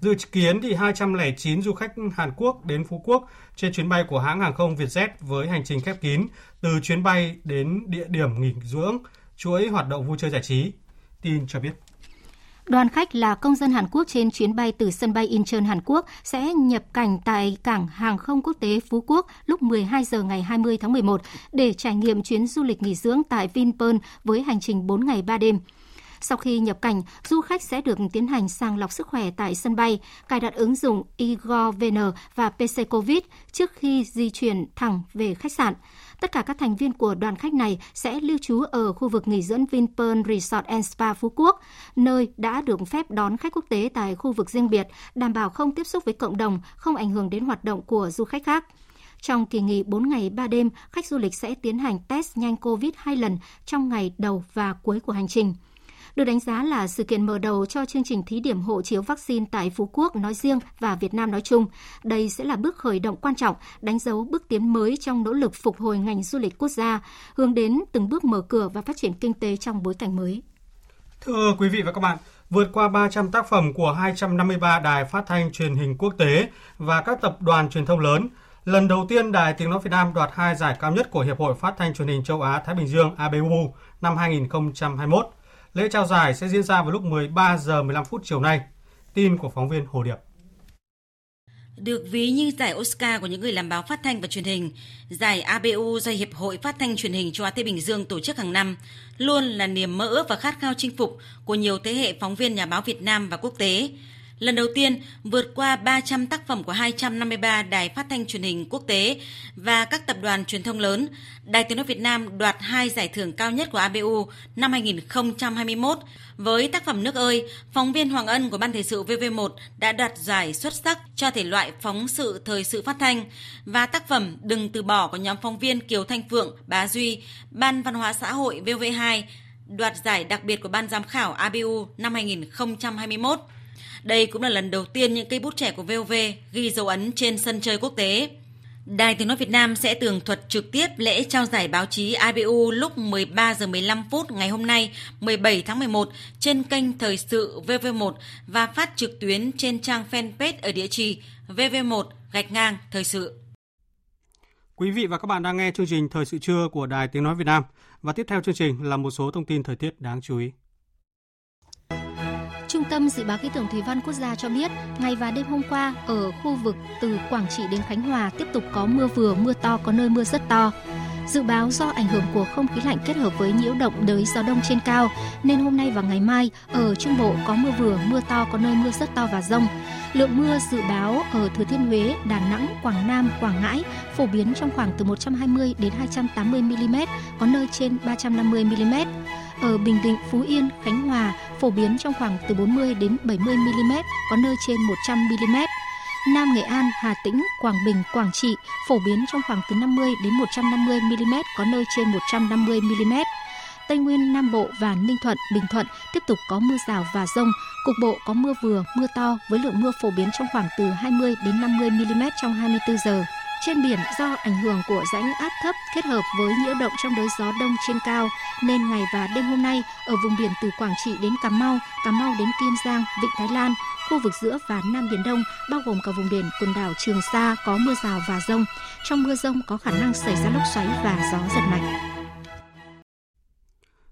Dự kiến thì 209 du khách Hàn Quốc đến Phú Quốc trên chuyến bay của hãng hàng không Vietjet với hành trình khép kín từ chuyến bay đến địa điểm nghỉ dưỡng, chuỗi hoạt động vui chơi giải trí. Tin cho biết. Đoàn khách là công dân Hàn Quốc trên chuyến bay từ sân bay Incheon Hàn Quốc sẽ nhập cảnh tại cảng hàng không quốc tế Phú Quốc lúc 12 giờ ngày 20 tháng 11 để trải nghiệm chuyến du lịch nghỉ dưỡng tại Vinpearl với hành trình 4 ngày 3 đêm. Sau khi nhập cảnh, du khách sẽ được tiến hành sàng lọc sức khỏe tại sân bay, cài đặt ứng dụng eGovN và PC COVID trước khi di chuyển thẳng về khách sạn. Tất cả các thành viên của đoàn khách này sẽ lưu trú ở khu vực nghỉ dưỡng Vinpearl Resort and Spa Phú Quốc, nơi đã được phép đón khách quốc tế tại khu vực riêng biệt, đảm bảo không tiếp xúc với cộng đồng, không ảnh hưởng đến hoạt động của du khách khác. Trong kỳ nghỉ 4 ngày 3 đêm, khách du lịch sẽ tiến hành test nhanh COVID 2 lần trong ngày đầu và cuối của hành trình được đánh giá là sự kiện mở đầu cho chương trình thí điểm hộ chiếu vaccine tại Phú Quốc nói riêng và Việt Nam nói chung. Đây sẽ là bước khởi động quan trọng, đánh dấu bước tiến mới trong nỗ lực phục hồi ngành du lịch quốc gia, hướng đến từng bước mở cửa và phát triển kinh tế trong bối cảnh mới. Thưa quý vị và các bạn, vượt qua 300 tác phẩm của 253 đài phát thanh truyền hình quốc tế và các tập đoàn truyền thông lớn, lần đầu tiên Đài Tiếng Nói Việt Nam đoạt hai giải cao nhất của Hiệp hội Phát thanh Truyền hình Châu Á Thái Bình Dương ABU năm 2021. Lễ trao giải sẽ diễn ra vào lúc 13 giờ 15 phút chiều nay. Tin của phóng viên Hồ Điệp. Được ví như giải Oscar của những người làm báo phát thanh và truyền hình, giải ABU do Hiệp hội Phát thanh Truyền hình châu Á Thái Bình Dương tổ chức hàng năm luôn là niềm mơ ước và khát khao chinh phục của nhiều thế hệ phóng viên nhà báo Việt Nam và quốc tế. Lần đầu tiên, vượt qua 300 tác phẩm của 253 đài phát thanh truyền hình quốc tế và các tập đoàn truyền thông lớn, Đài Tiếng Nói Việt Nam đoạt hai giải thưởng cao nhất của ABU năm 2021. Với tác phẩm Nước ơi, phóng viên Hoàng Ân của Ban Thời sự VV1 đã đoạt giải xuất sắc cho thể loại phóng sự thời sự phát thanh và tác phẩm Đừng từ bỏ của nhóm phóng viên Kiều Thanh Phượng, Bá Duy, Ban Văn hóa xã hội VV2 đoạt giải đặc biệt của Ban giám khảo ABU năm 2021. Đây cũng là lần đầu tiên những cây bút trẻ của VOV ghi dấu ấn trên sân chơi quốc tế. Đài Tiếng nói Việt Nam sẽ tường thuật trực tiếp lễ trao giải báo chí IBU lúc 13 giờ 15 phút ngày hôm nay, 17 tháng 11 trên kênh Thời sự VV1 và phát trực tuyến trên trang fanpage ở địa chỉ VV1 gạch ngang thời sự. Quý vị và các bạn đang nghe chương trình Thời sự trưa của Đài Tiếng nói Việt Nam và tiếp theo chương trình là một số thông tin thời tiết đáng chú ý. Trung tâm Dự báo Khí tượng Thủy văn Quốc gia cho biết, ngày và đêm hôm qua, ở khu vực từ Quảng Trị đến Khánh Hòa tiếp tục có mưa vừa, mưa to, có nơi mưa rất to. Dự báo do ảnh hưởng của không khí lạnh kết hợp với nhiễu động đới gió đông trên cao, nên hôm nay và ngày mai ở Trung Bộ có mưa vừa, mưa to, có nơi mưa rất to và rông. Lượng mưa dự báo ở Thừa Thiên Huế, Đà Nẵng, Quảng Nam, Quảng Ngãi phổ biến trong khoảng từ 120 đến 280 mm, có nơi trên 350 mm. Ở Bình Định, Phú Yên, Khánh Hòa phổ biến trong khoảng từ 40 đến 70 mm, có nơi trên 100 mm. Nam Nghệ An, Hà Tĩnh, Quảng Bình, Quảng Trị phổ biến trong khoảng từ 50 đến 150 mm, có nơi trên 150 mm. Tây Nguyên, Nam Bộ và Ninh Thuận, Bình Thuận tiếp tục có mưa rào và rông, cục bộ có mưa vừa, mưa to với lượng mưa phổ biến trong khoảng từ 20 đến 50 mm trong 24 giờ. Trên biển do ảnh hưởng của rãnh áp thấp kết hợp với nhiễu động trong đới gió đông trên cao nên ngày và đêm hôm nay ở vùng biển từ Quảng Trị đến Cà Mau, Cà Mau đến Kiên Giang, Vịnh Thái Lan, khu vực giữa và Nam Biển Đông bao gồm cả vùng biển quần đảo Trường Sa có mưa rào và rông. Trong mưa rông có khả năng xảy ra lốc xoáy và gió giật mạnh.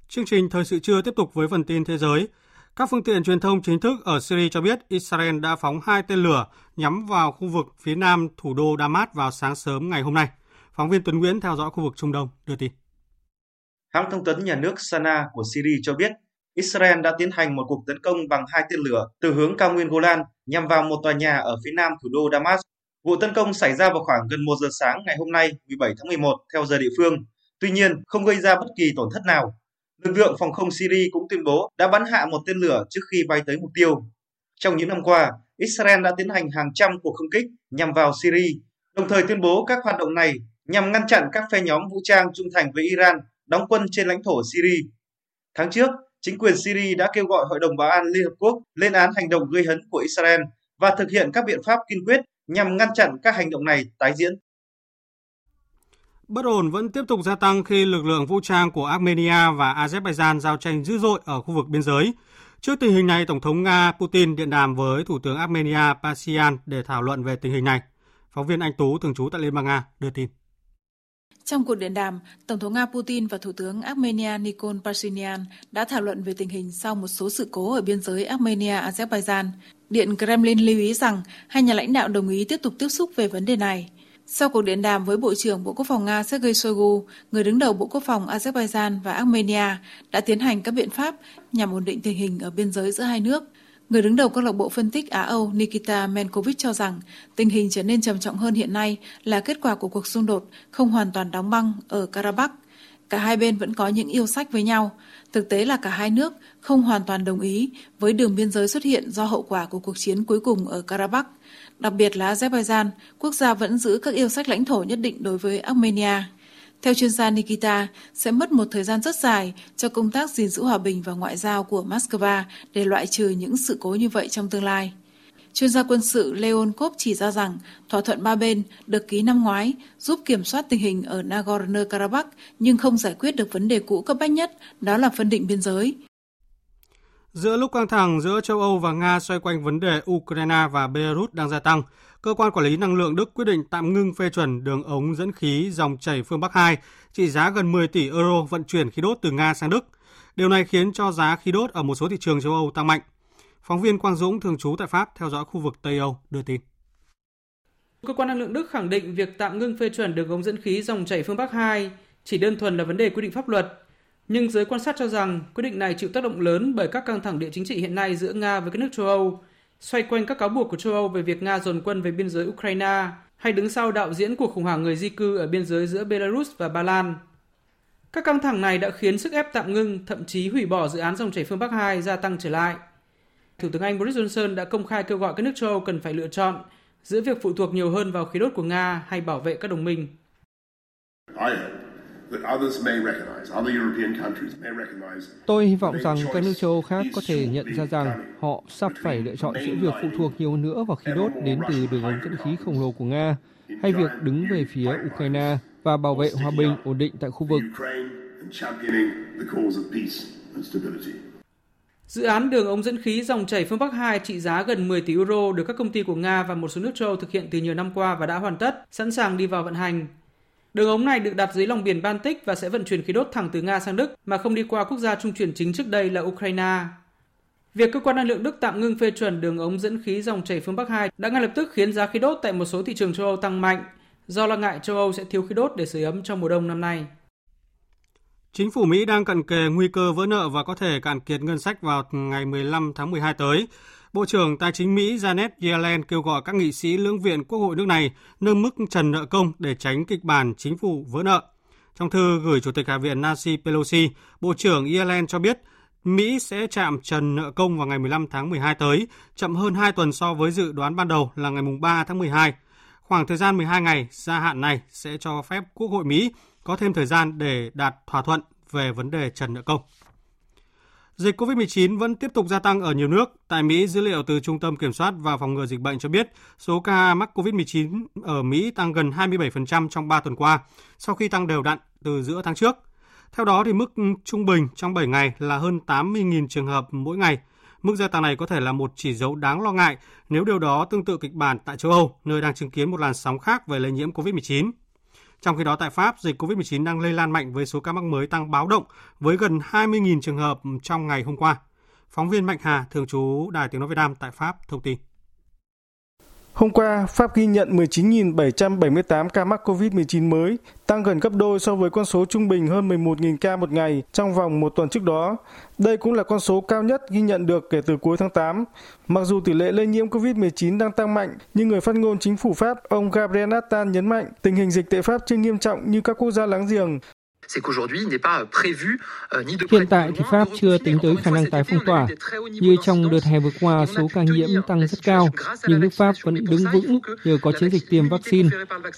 Chương trình Thời sự trưa tiếp tục với phần tin thế giới. Các phương tiện truyền thông chính thức ở Syria cho biết Israel đã phóng hai tên lửa nhắm vào khu vực phía nam thủ đô Damas vào sáng sớm ngày hôm nay. Phóng viên Tuấn Nguyễn theo dõi khu vực Trung Đông đưa tin. Hãng thông tấn nhà nước Sana của Syria cho biết Israel đã tiến hành một cuộc tấn công bằng hai tên lửa từ hướng cao nguyên Golan nhằm vào một tòa nhà ở phía nam thủ đô Damas. Vụ tấn công xảy ra vào khoảng gần 1 giờ sáng ngày hôm nay 17 tháng 11 theo giờ địa phương. Tuy nhiên, không gây ra bất kỳ tổn thất nào. Lực lượng phòng không Syria cũng tuyên bố đã bắn hạ một tên lửa trước khi bay tới mục tiêu. Trong những năm qua, Israel đã tiến hành hàng trăm cuộc không kích nhằm vào Syria, đồng thời tuyên bố các hoạt động này nhằm ngăn chặn các phe nhóm vũ trang trung thành với Iran đóng quân trên lãnh thổ Syria. Tháng trước, chính quyền Syria đã kêu gọi Hội đồng Bảo an Liên Hợp Quốc lên án hành động gây hấn của Israel và thực hiện các biện pháp kiên quyết nhằm ngăn chặn các hành động này tái diễn. Bất ổn vẫn tiếp tục gia tăng khi lực lượng vũ trang của Armenia và Azerbaijan giao tranh dữ dội ở khu vực biên giới. Trước tình hình này, Tổng thống Nga Putin điện đàm với Thủ tướng Armenia Pashinyan để thảo luận về tình hình này. Phóng viên Anh Tú, thường trú tại Liên bang Nga, đưa tin. Trong cuộc điện đàm, Tổng thống Nga Putin và Thủ tướng Armenia Nikol Pashinyan đã thảo luận về tình hình sau một số sự cố ở biên giới Armenia-Azerbaijan. Điện Kremlin lưu ý rằng hai nhà lãnh đạo đồng ý tiếp tục tiếp xúc về vấn đề này. Sau cuộc điện đàm với Bộ trưởng Bộ Quốc phòng Nga Sergei Shoigu, người đứng đầu Bộ Quốc phòng Azerbaijan và Armenia đã tiến hành các biện pháp nhằm ổn định tình hình ở biên giới giữa hai nước. Người đứng đầu câu lạc bộ phân tích Á-Âu Nikita Menkovic cho rằng tình hình trở nên trầm trọng hơn hiện nay là kết quả của cuộc xung đột không hoàn toàn đóng băng ở Karabakh. Cả hai bên vẫn có những yêu sách với nhau. Thực tế là cả hai nước không hoàn toàn đồng ý với đường biên giới xuất hiện do hậu quả của cuộc chiến cuối cùng ở Karabakh. Đặc biệt là Azerbaijan, quốc gia vẫn giữ các yêu sách lãnh thổ nhất định đối với Armenia. Theo chuyên gia Nikita, sẽ mất một thời gian rất dài cho công tác gìn giữ hòa bình và ngoại giao của Moscow để loại trừ những sự cố như vậy trong tương lai. Chuyên gia quân sự Leon Kop chỉ ra rằng thỏa thuận ba bên được ký năm ngoái giúp kiểm soát tình hình ở Nagorno-Karabakh nhưng không giải quyết được vấn đề cũ cấp bách nhất, đó là phân định biên giới. Giữa lúc căng thẳng giữa châu Âu và Nga xoay quanh vấn đề Ukraine và Belarus đang gia tăng, cơ quan quản lý năng lượng Đức quyết định tạm ngưng phê chuẩn đường ống dẫn khí dòng chảy phương Bắc 2 trị giá gần 10 tỷ euro vận chuyển khí đốt từ Nga sang Đức. Điều này khiến cho giá khí đốt ở một số thị trường châu Âu tăng mạnh. Phóng viên Quang Dũng thường trú tại Pháp theo dõi khu vực Tây Âu đưa tin. Cơ quan năng lượng Đức khẳng định việc tạm ngưng phê chuẩn đường ống dẫn khí dòng chảy phương Bắc 2 chỉ đơn thuần là vấn đề quy định pháp luật nhưng giới quan sát cho rằng quyết định này chịu tác động lớn bởi các căng thẳng địa chính trị hiện nay giữa Nga với các nước châu Âu, xoay quanh các cáo buộc của châu Âu về việc Nga dồn quân về biên giới Ukraine hay đứng sau đạo diễn cuộc khủng hoảng người di cư ở biên giới giữa Belarus và Ba Lan. Các căng thẳng này đã khiến sức ép tạm ngưng, thậm chí hủy bỏ dự án dòng chảy phương Bắc 2 gia tăng trở lại. Thủ tướng Anh Boris Johnson đã công khai kêu gọi các nước châu Âu cần phải lựa chọn giữa việc phụ thuộc nhiều hơn vào khí đốt của Nga hay bảo vệ các đồng minh. Tôi hy vọng rằng các nước châu Âu khác có thể nhận ra rằng họ sắp phải lựa chọn giữa việc phụ thuộc nhiều nữa vào khí đốt đến từ đường ống dẫn khí khổng lồ của Nga hay việc đứng về phía Ukraine và bảo vệ hòa bình ổn định tại khu vực. Dự án đường ống dẫn khí dòng chảy phương Bắc 2 trị giá gần 10 tỷ euro được các công ty của Nga và một số nước châu Âu thực hiện từ nhiều năm qua và đã hoàn tất, sẵn sàng đi vào vận hành. Đường ống này được đặt dưới lòng biển Baltic và sẽ vận chuyển khí đốt thẳng từ Nga sang Đức, mà không đi qua quốc gia trung chuyển chính trước đây là Ukraine. Việc cơ quan năng lượng Đức tạm ngưng phê chuẩn đường ống dẫn khí dòng chảy phương Bắc 2 đã ngay lập tức khiến giá khí đốt tại một số thị trường châu Âu tăng mạnh, do lo ngại châu Âu sẽ thiếu khí đốt để sưởi ấm trong mùa đông năm nay. Chính phủ Mỹ đang cận kề nguy cơ vỡ nợ và có thể cạn kiệt ngân sách vào ngày 15 tháng 12 tới. Bộ trưởng Tài chính Mỹ Janet Yellen kêu gọi các nghị sĩ lưỡng viện Quốc hội nước này nâng mức trần nợ công để tránh kịch bản chính phủ vỡ nợ. Trong thư gửi Chủ tịch Hạ viện Nancy Pelosi, Bộ trưởng Yellen cho biết Mỹ sẽ chạm trần nợ công vào ngày 15 tháng 12 tới, chậm hơn 2 tuần so với dự đoán ban đầu là ngày 3 tháng 12. Khoảng thời gian 12 ngày gia hạn này sẽ cho phép Quốc hội Mỹ có thêm thời gian để đạt thỏa thuận về vấn đề trần nợ công. Dịch COVID-19 vẫn tiếp tục gia tăng ở nhiều nước. Tại Mỹ, dữ liệu từ Trung tâm Kiểm soát và Phòng ngừa Dịch bệnh cho biết số ca mắc COVID-19 ở Mỹ tăng gần 27% trong 3 tuần qua, sau khi tăng đều đặn từ giữa tháng trước. Theo đó, thì mức trung bình trong 7 ngày là hơn 80.000 trường hợp mỗi ngày. Mức gia tăng này có thể là một chỉ dấu đáng lo ngại nếu điều đó tương tự kịch bản tại châu Âu, nơi đang chứng kiến một làn sóng khác về lây nhiễm COVID-19. Trong khi đó tại Pháp, dịch COVID-19 đang lây lan mạnh với số ca mắc mới tăng báo động với gần 20.000 trường hợp trong ngày hôm qua. Phóng viên Mạnh Hà, thường trú Đài Tiếng Nói Việt Nam tại Pháp, thông tin. Hôm qua, Pháp ghi nhận 19.778 ca mắc COVID-19 mới, tăng gần gấp đôi so với con số trung bình hơn 11.000 ca một ngày trong vòng một tuần trước đó. Đây cũng là con số cao nhất ghi nhận được kể từ cuối tháng 8. Mặc dù tỷ lệ lây nhiễm COVID-19 đang tăng mạnh, nhưng người phát ngôn chính phủ Pháp, ông Gabriel Attal nhấn mạnh tình hình dịch tại Pháp chưa nghiêm trọng như các quốc gia láng giềng Hiện tại thì Pháp chưa tính tới khả năng tái phong tỏa. Như trong đợt hè vừa qua, số ca nhiễm tăng rất cao, nhưng nước Pháp vẫn đứng vững nhờ có chiến dịch tiêm vaccine.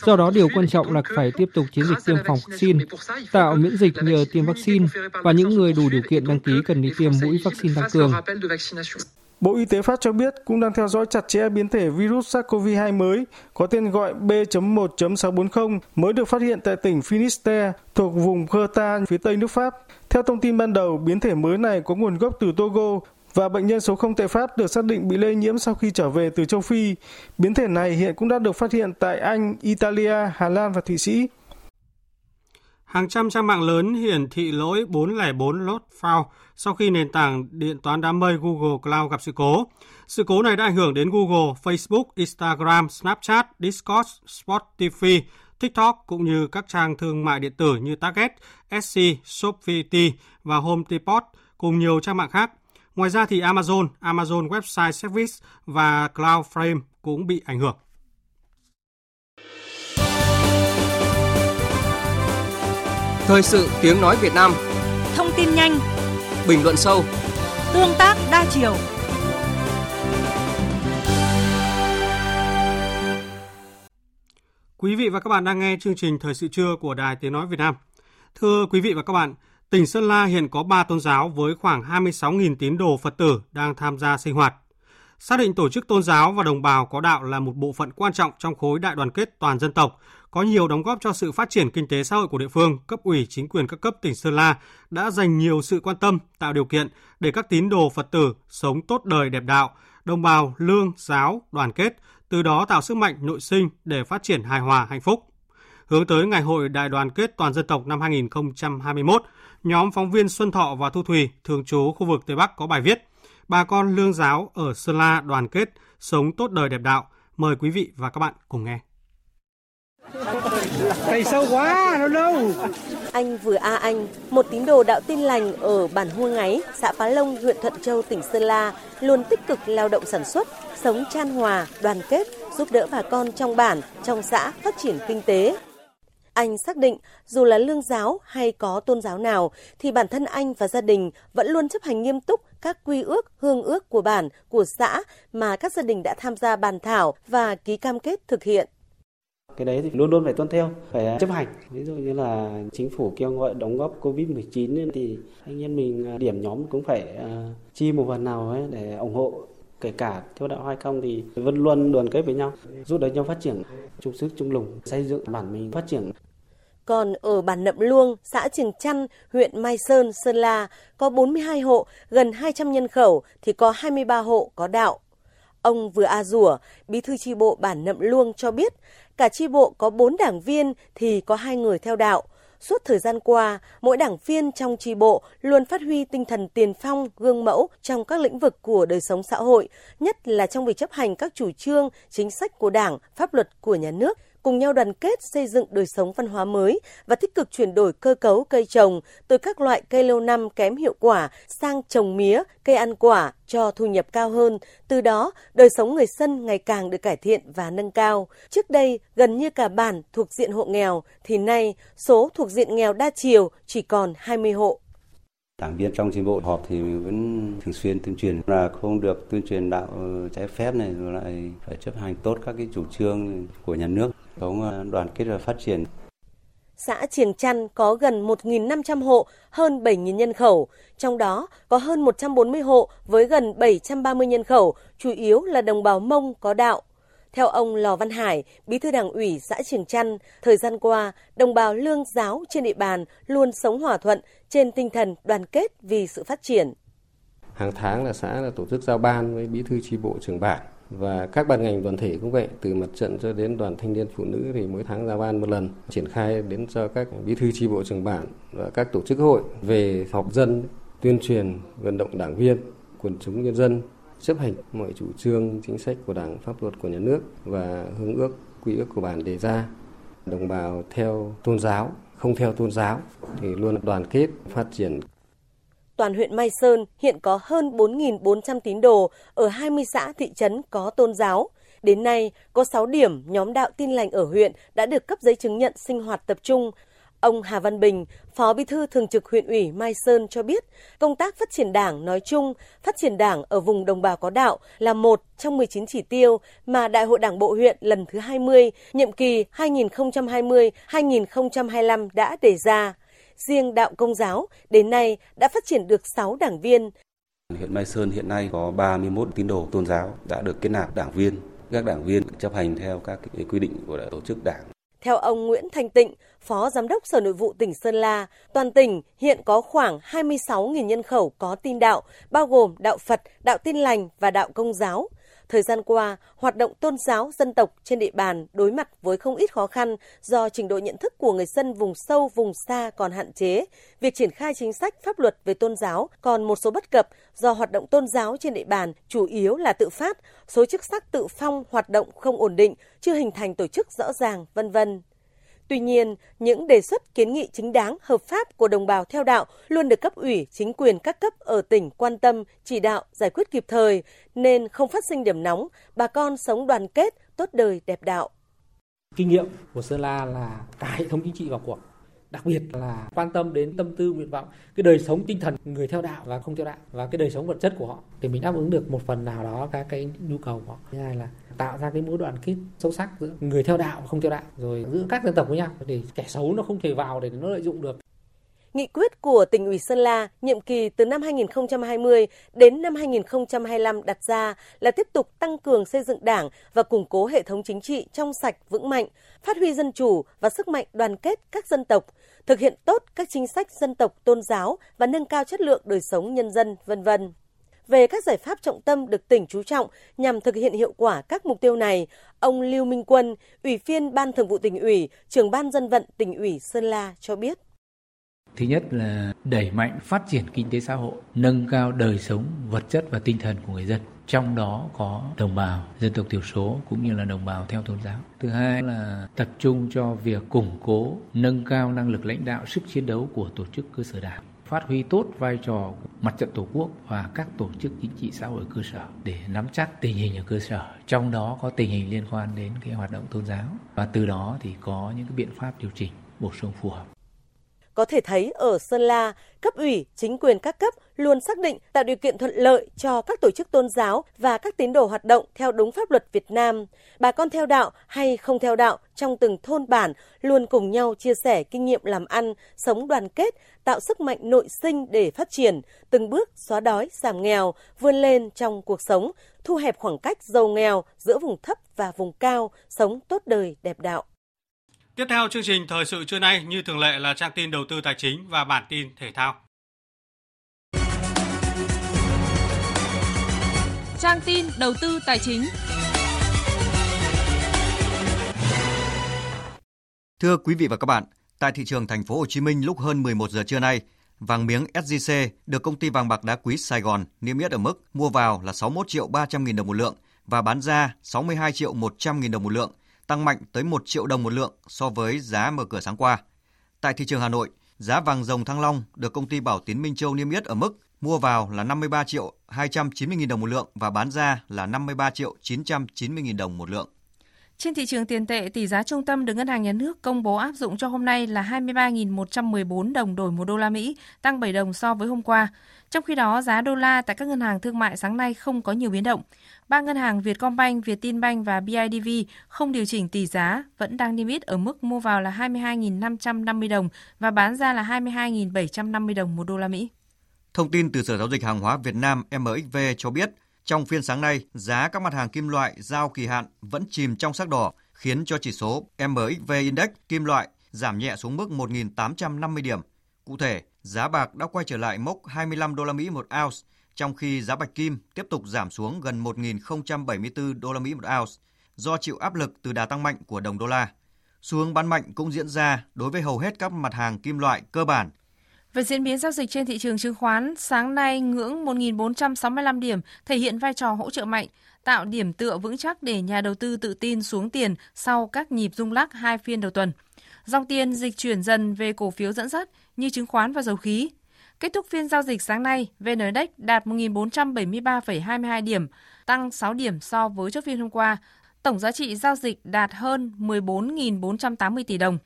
Do đó, điều quan trọng là phải tiếp tục chiến dịch tiêm phòng vaccine, tạo miễn dịch nhờ tiêm vaccine. và những người đủ điều kiện đăng ký cần đi tiêm mũi vaccine tăng cường. Bộ Y tế Pháp cho biết cũng đang theo dõi chặt chẽ biến thể virus SARS-CoV-2 mới có tên gọi B.1.640 mới được phát hiện tại tỉnh Finisterre thuộc vùng Creta phía tây nước Pháp. Theo thông tin ban đầu, biến thể mới này có nguồn gốc từ Togo và bệnh nhân số 0 tại Pháp được xác định bị lây nhiễm sau khi trở về từ châu Phi. Biến thể này hiện cũng đã được phát hiện tại Anh, Italia, Hà Lan và Thụy Sĩ. Hàng trăm trang mạng lớn hiển thị lỗi 404 lốt file sau khi nền tảng điện toán đám mây Google Cloud gặp sự cố. Sự cố này đã ảnh hưởng đến Google, Facebook, Instagram, Snapchat, Discord, Spotify, TikTok cũng như các trang thương mại điện tử như Target, Etsy, Shopify và Home Depot cùng nhiều trang mạng khác. Ngoài ra thì Amazon, Amazon Website Service và Cloudflare cũng bị ảnh hưởng. Thời sự tiếng nói Việt Nam Thông tin nhanh Bình luận sâu Tương tác đa chiều Quý vị và các bạn đang nghe chương trình Thời sự trưa của Đài Tiếng Nói Việt Nam. Thưa quý vị và các bạn, tỉnh Sơn La hiện có 3 tôn giáo với khoảng 26.000 tín đồ Phật tử đang tham gia sinh hoạt. Xác định tổ chức tôn giáo và đồng bào có đạo là một bộ phận quan trọng trong khối đại đoàn kết toàn dân tộc, có nhiều đóng góp cho sự phát triển kinh tế xã hội của địa phương, cấp ủy chính quyền các cấp tỉnh Sơn La đã dành nhiều sự quan tâm, tạo điều kiện để các tín đồ Phật tử sống tốt đời đẹp đạo, đồng bào lương, giáo, đoàn kết, từ đó tạo sức mạnh nội sinh để phát triển hài hòa hạnh phúc. Hướng tới Ngày hội Đại đoàn kết toàn dân tộc năm 2021, nhóm phóng viên Xuân Thọ và Thu Thùy, thường trú khu vực Tây Bắc có bài viết Bà con lương giáo ở Sơn La đoàn kết, sống tốt đời đẹp đạo. Mời quý vị và các bạn cùng nghe. Cày sâu quá, đâu đâu. Anh Vừa A Anh, một tín đồ đạo tin lành ở bản Hua Ngáy, xã Phá Lông, huyện Thuận Châu, tỉnh Sơn La, luôn tích cực lao động sản xuất, sống chan hòa, đoàn kết, giúp đỡ bà con trong bản, trong xã phát triển kinh tế. Anh xác định dù là lương giáo hay có tôn giáo nào thì bản thân anh và gia đình vẫn luôn chấp hành nghiêm túc các quy ước, hương ước của bản, của xã mà các gia đình đã tham gia bàn thảo và ký cam kết thực hiện cái đấy thì luôn luôn phải tuân theo phải à, chấp hành. Ví dụ như là chính phủ kêu gọi đóng góp covid 19 thì anh em mình à, điểm nhóm cũng phải à, chi một phần nào ấy để ủng hộ. Kể cả theo đạo hay không thì vẫn luôn đoàn kết với nhau giúp đỡ nhau phát triển chung sức chung lòng xây dựng bản mình phát triển. Còn ở bản Nậm Luông, xã Trường Chăn, huyện Mai Sơn, Sơn La có 42 hộ, gần 200 nhân khẩu thì có 23 hộ có đạo. Ông Vừa A Rủa, bí thư tri bộ bản Nậm Luông cho biết, cả chi bộ có 4 đảng viên thì có hai người theo đạo. Suốt thời gian qua, mỗi đảng viên trong tri bộ luôn phát huy tinh thần tiền phong, gương mẫu trong các lĩnh vực của đời sống xã hội, nhất là trong việc chấp hành các chủ trương, chính sách của Đảng, pháp luật của nhà nước, cùng nhau đoàn kết xây dựng đời sống văn hóa mới và tích cực chuyển đổi cơ cấu cây trồng từ các loại cây lâu năm kém hiệu quả sang trồng mía, cây ăn quả cho thu nhập cao hơn. Từ đó, đời sống người dân ngày càng được cải thiện và nâng cao. Trước đây, gần như cả bản thuộc diện hộ nghèo, thì nay số thuộc diện nghèo đa chiều chỉ còn 20 hộ. Đảng viên trong chi bộ họp thì vẫn thường xuyên tuyên truyền là không được tuyên truyền đạo trái phép này rồi lại phải chấp hành tốt các cái chủ trương của nhà nước sống ờ, đoàn kết và phát triển. Xã Triềng Chăn có gần 1.500 hộ, hơn 7.000 nhân khẩu, trong đó có hơn 140 hộ với gần 730 nhân khẩu, chủ yếu là đồng bào Mông có đạo. Theo ông Lò Văn Hải, bí thư đảng ủy xã Triềng Chăn, thời gian qua, đồng bào lương giáo trên địa bàn luôn sống hòa thuận trên tinh thần đoàn kết vì sự phát triển. Hàng tháng là xã là tổ chức giao ban với bí thư tri bộ trưởng bản và các ban ngành đoàn thể cũng vậy từ mặt trận cho đến đoàn thanh niên phụ nữ thì mỗi tháng ra ban một lần triển khai đến cho các bí thư tri bộ trưởng bản và các tổ chức hội về họp dân tuyên truyền vận động đảng viên quần chúng nhân dân chấp hành mọi chủ trương chính sách của Đảng, pháp luật của nhà nước và hướng ước quy ước của bản đề ra. Đồng bào theo tôn giáo, không theo tôn giáo thì luôn đoàn kết phát triển toàn huyện Mai Sơn hiện có hơn 4.400 tín đồ ở 20 xã thị trấn có tôn giáo. Đến nay, có 6 điểm nhóm đạo tin lành ở huyện đã được cấp giấy chứng nhận sinh hoạt tập trung. Ông Hà Văn Bình, Phó Bí thư Thường trực huyện ủy Mai Sơn cho biết, công tác phát triển đảng nói chung, phát triển đảng ở vùng đồng bào có đạo là một trong 19 chỉ tiêu mà Đại hội Đảng bộ huyện lần thứ 20, nhiệm kỳ 2020-2025 đã đề ra. Riêng đạo công giáo đến nay đã phát triển được 6 đảng viên. Huyện Mai Sơn hiện nay có 31 tín đồ tôn giáo đã được kết nạp đảng viên. Các đảng viên chấp hành theo các quy định của tổ chức đảng. Theo ông Nguyễn Thanh Tịnh, Phó Giám đốc Sở Nội vụ tỉnh Sơn La, toàn tỉnh hiện có khoảng 26.000 nhân khẩu có tin đạo, bao gồm đạo Phật, đạo tin lành và đạo công giáo. Thời gian qua, hoạt động tôn giáo dân tộc trên địa bàn đối mặt với không ít khó khăn do trình độ nhận thức của người dân vùng sâu, vùng xa còn hạn chế. Việc triển khai chính sách pháp luật về tôn giáo còn một số bất cập do hoạt động tôn giáo trên địa bàn chủ yếu là tự phát, số chức sắc tự phong hoạt động không ổn định, chưa hình thành tổ chức rõ ràng, vân vân. Tuy nhiên, những đề xuất kiến nghị chính đáng, hợp pháp của đồng bào theo đạo luôn được cấp ủy, chính quyền các cấp ở tỉnh quan tâm, chỉ đạo, giải quyết kịp thời, nên không phát sinh điểm nóng, bà con sống đoàn kết, tốt đời đẹp đạo. Kinh nghiệm của Sơn La là cả hệ thống chính trị vào cuộc đặc biệt là quan tâm đến tâm tư nguyện vọng cái đời sống tinh thần người theo đạo và không theo đạo và cái đời sống vật chất của họ để mình đáp ứng được một phần nào đó các cái nhu cầu của họ. Thứ hai là tạo ra cái mối đoàn kết sâu sắc giữa người theo đạo và không theo đạo rồi giữa các dân tộc với nhau để kẻ xấu nó không thể vào để nó lợi dụng được. Nghị quyết của tỉnh ủy Sơn La nhiệm kỳ từ năm 2020 đến năm 2025 đặt ra là tiếp tục tăng cường xây dựng Đảng và củng cố hệ thống chính trị trong sạch vững mạnh, phát huy dân chủ và sức mạnh đoàn kết các dân tộc, thực hiện tốt các chính sách dân tộc tôn giáo và nâng cao chất lượng đời sống nhân dân, vân vân. Về các giải pháp trọng tâm được tỉnh chú trọng nhằm thực hiện hiệu quả các mục tiêu này, ông Lưu Minh Quân, Ủy viên Ban Thường vụ tỉnh ủy, trưởng Ban dân vận tỉnh ủy Sơn La cho biết. Thứ nhất là đẩy mạnh phát triển kinh tế xã hội, nâng cao đời sống vật chất và tinh thần của người dân. Trong đó có đồng bào dân tộc thiểu số cũng như là đồng bào theo tôn giáo. Thứ hai là tập trung cho việc củng cố, nâng cao năng lực lãnh đạo, sức chiến đấu của tổ chức cơ sở đảng phát huy tốt vai trò mặt trận tổ quốc và các tổ chức chính trị xã hội cơ sở để nắm chắc tình hình ở cơ sở trong đó có tình hình liên quan đến cái hoạt động tôn giáo và từ đó thì có những cái biện pháp điều chỉnh bổ sung phù hợp có thể thấy ở Sơn La, cấp ủy, chính quyền các cấp luôn xác định tạo điều kiện thuận lợi cho các tổ chức tôn giáo và các tín đồ hoạt động theo đúng pháp luật Việt Nam. Bà con theo đạo hay không theo đạo trong từng thôn bản luôn cùng nhau chia sẻ kinh nghiệm làm ăn, sống đoàn kết, tạo sức mạnh nội sinh để phát triển, từng bước xóa đói, giảm nghèo, vươn lên trong cuộc sống, thu hẹp khoảng cách giàu nghèo giữa vùng thấp và vùng cao, sống tốt đời đẹp đạo. Tiếp theo chương trình thời sự trưa nay như thường lệ là trang tin đầu tư tài chính và bản tin thể thao. Trang tin đầu tư tài chính. Thưa quý vị và các bạn, tại thị trường thành phố Hồ Chí Minh lúc hơn 11 giờ trưa nay, vàng miếng SJC được công ty vàng bạc đá quý Sài Gòn niêm yết ở mức mua vào là 61 triệu 300 nghìn đồng một lượng và bán ra 62 triệu 100 nghìn đồng một lượng, tăng mạnh tới 1 triệu đồng một lượng so với giá mở cửa sáng qua. Tại thị trường Hà Nội, giá vàng dòng Thăng Long được công ty Bảo Tín Minh Châu niêm yết ở mức mua vào là 53 triệu 290 000 đồng một lượng và bán ra là 53 triệu 990 000 đồng một lượng. Trên thị trường tiền tệ, tỷ giá trung tâm được Ngân hàng Nhà nước công bố áp dụng cho hôm nay là 23.114 đồng đổi một đô la Mỹ, tăng 7 đồng so với hôm qua. Trong khi đó, giá đô la tại các ngân hàng thương mại sáng nay không có nhiều biến động. Ba ngân hàng Vietcombank, Vietinbank và BIDV không điều chỉnh tỷ giá, vẫn đang niêm yết ở mức mua vào là 22.550 đồng và bán ra là 22.750 đồng một đô la Mỹ. Thông tin từ Sở Giao dịch Hàng hóa Việt Nam MXV cho biết, trong phiên sáng nay, giá các mặt hàng kim loại giao kỳ hạn vẫn chìm trong sắc đỏ, khiến cho chỉ số MXV Index kim loại giảm nhẹ xuống mức 1.850 điểm. Cụ thể, giá bạc đã quay trở lại mốc 25 đô la Mỹ một ounce, trong khi giá bạch kim tiếp tục giảm xuống gần 1.074 đô la Mỹ một ounce do chịu áp lực từ đà tăng mạnh của đồng đô la. Xu hướng bán mạnh cũng diễn ra đối với hầu hết các mặt hàng kim loại cơ bản về diễn biến giao dịch trên thị trường chứng khoán, sáng nay ngưỡng 1.465 điểm thể hiện vai trò hỗ trợ mạnh, tạo điểm tựa vững chắc để nhà đầu tư tự tin xuống tiền sau các nhịp rung lắc hai phiên đầu tuần. Dòng tiền dịch chuyển dần về cổ phiếu dẫn dắt như chứng khoán và dầu khí. Kết thúc phiên giao dịch sáng nay, VN Index đạt 1.473,22 điểm, tăng 6 điểm so với chốt phiên hôm qua. Tổng giá trị giao dịch đạt hơn 14.480 tỷ đồng.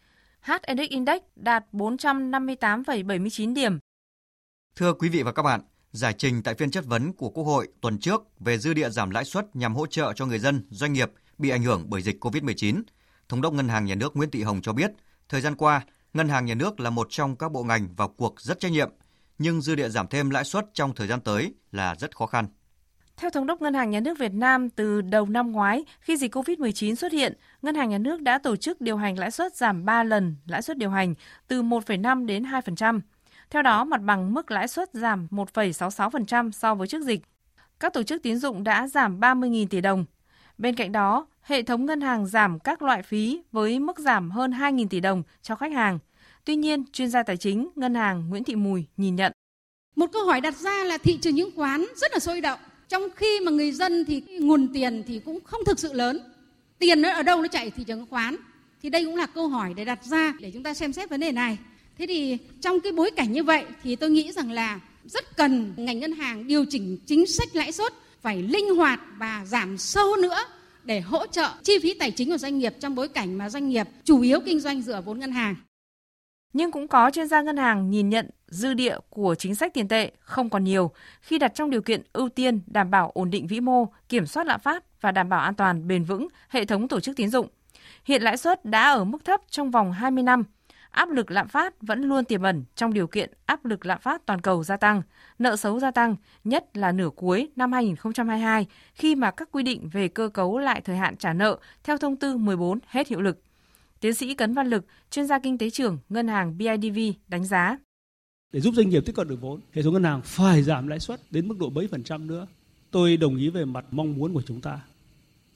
HNX Index đạt 458,79 điểm. Thưa quý vị và các bạn, giải trình tại phiên chất vấn của Quốc hội tuần trước về dư địa giảm lãi suất nhằm hỗ trợ cho người dân, doanh nghiệp bị ảnh hưởng bởi dịch COVID-19, Thống đốc Ngân hàng Nhà nước Nguyễn Thị Hồng cho biết, thời gian qua, Ngân hàng Nhà nước là một trong các bộ ngành vào cuộc rất trách nhiệm, nhưng dư địa giảm thêm lãi suất trong thời gian tới là rất khó khăn. Theo Thống đốc Ngân hàng Nhà nước Việt Nam, từ đầu năm ngoái, khi dịch COVID-19 xuất hiện, Ngân hàng Nhà nước đã tổ chức điều hành lãi suất giảm 3 lần lãi suất điều hành từ 1,5 đến 2%. Theo đó, mặt bằng mức lãi suất giảm 1,66% so với trước dịch. Các tổ chức tín dụng đã giảm 30.000 tỷ đồng. Bên cạnh đó, hệ thống ngân hàng giảm các loại phí với mức giảm hơn 2.000 tỷ đồng cho khách hàng. Tuy nhiên, chuyên gia tài chính ngân hàng Nguyễn Thị Mùi nhìn nhận. Một câu hỏi đặt ra là thị trường chứng khoán rất là sôi động trong khi mà người dân thì nguồn tiền thì cũng không thực sự lớn. Tiền nó ở đâu nó chạy thị trường chứng khoán thì đây cũng là câu hỏi để đặt ra để chúng ta xem xét vấn đề này. Thế thì trong cái bối cảnh như vậy thì tôi nghĩ rằng là rất cần ngành ngân hàng điều chỉnh chính sách lãi suất, phải linh hoạt và giảm sâu nữa để hỗ trợ chi phí tài chính của doanh nghiệp trong bối cảnh mà doanh nghiệp chủ yếu kinh doanh dựa vốn ngân hàng. Nhưng cũng có chuyên gia ngân hàng nhìn nhận dư địa của chính sách tiền tệ không còn nhiều khi đặt trong điều kiện ưu tiên đảm bảo ổn định vĩ mô, kiểm soát lạm phát và đảm bảo an toàn bền vững hệ thống tổ chức tín dụng. Hiện lãi suất đã ở mức thấp trong vòng 20 năm. Áp lực lạm phát vẫn luôn tiềm ẩn trong điều kiện áp lực lạm phát toàn cầu gia tăng, nợ xấu gia tăng, nhất là nửa cuối năm 2022 khi mà các quy định về cơ cấu lại thời hạn trả nợ theo thông tư 14 hết hiệu lực. Tiến sĩ Cấn Văn Lực, chuyên gia kinh tế trưởng Ngân hàng BIDV đánh giá. Để giúp doanh nghiệp tiếp cận được vốn, hệ thống ngân hàng phải giảm lãi suất đến mức độ mấy phần trăm nữa. Tôi đồng ý về mặt mong muốn của chúng ta.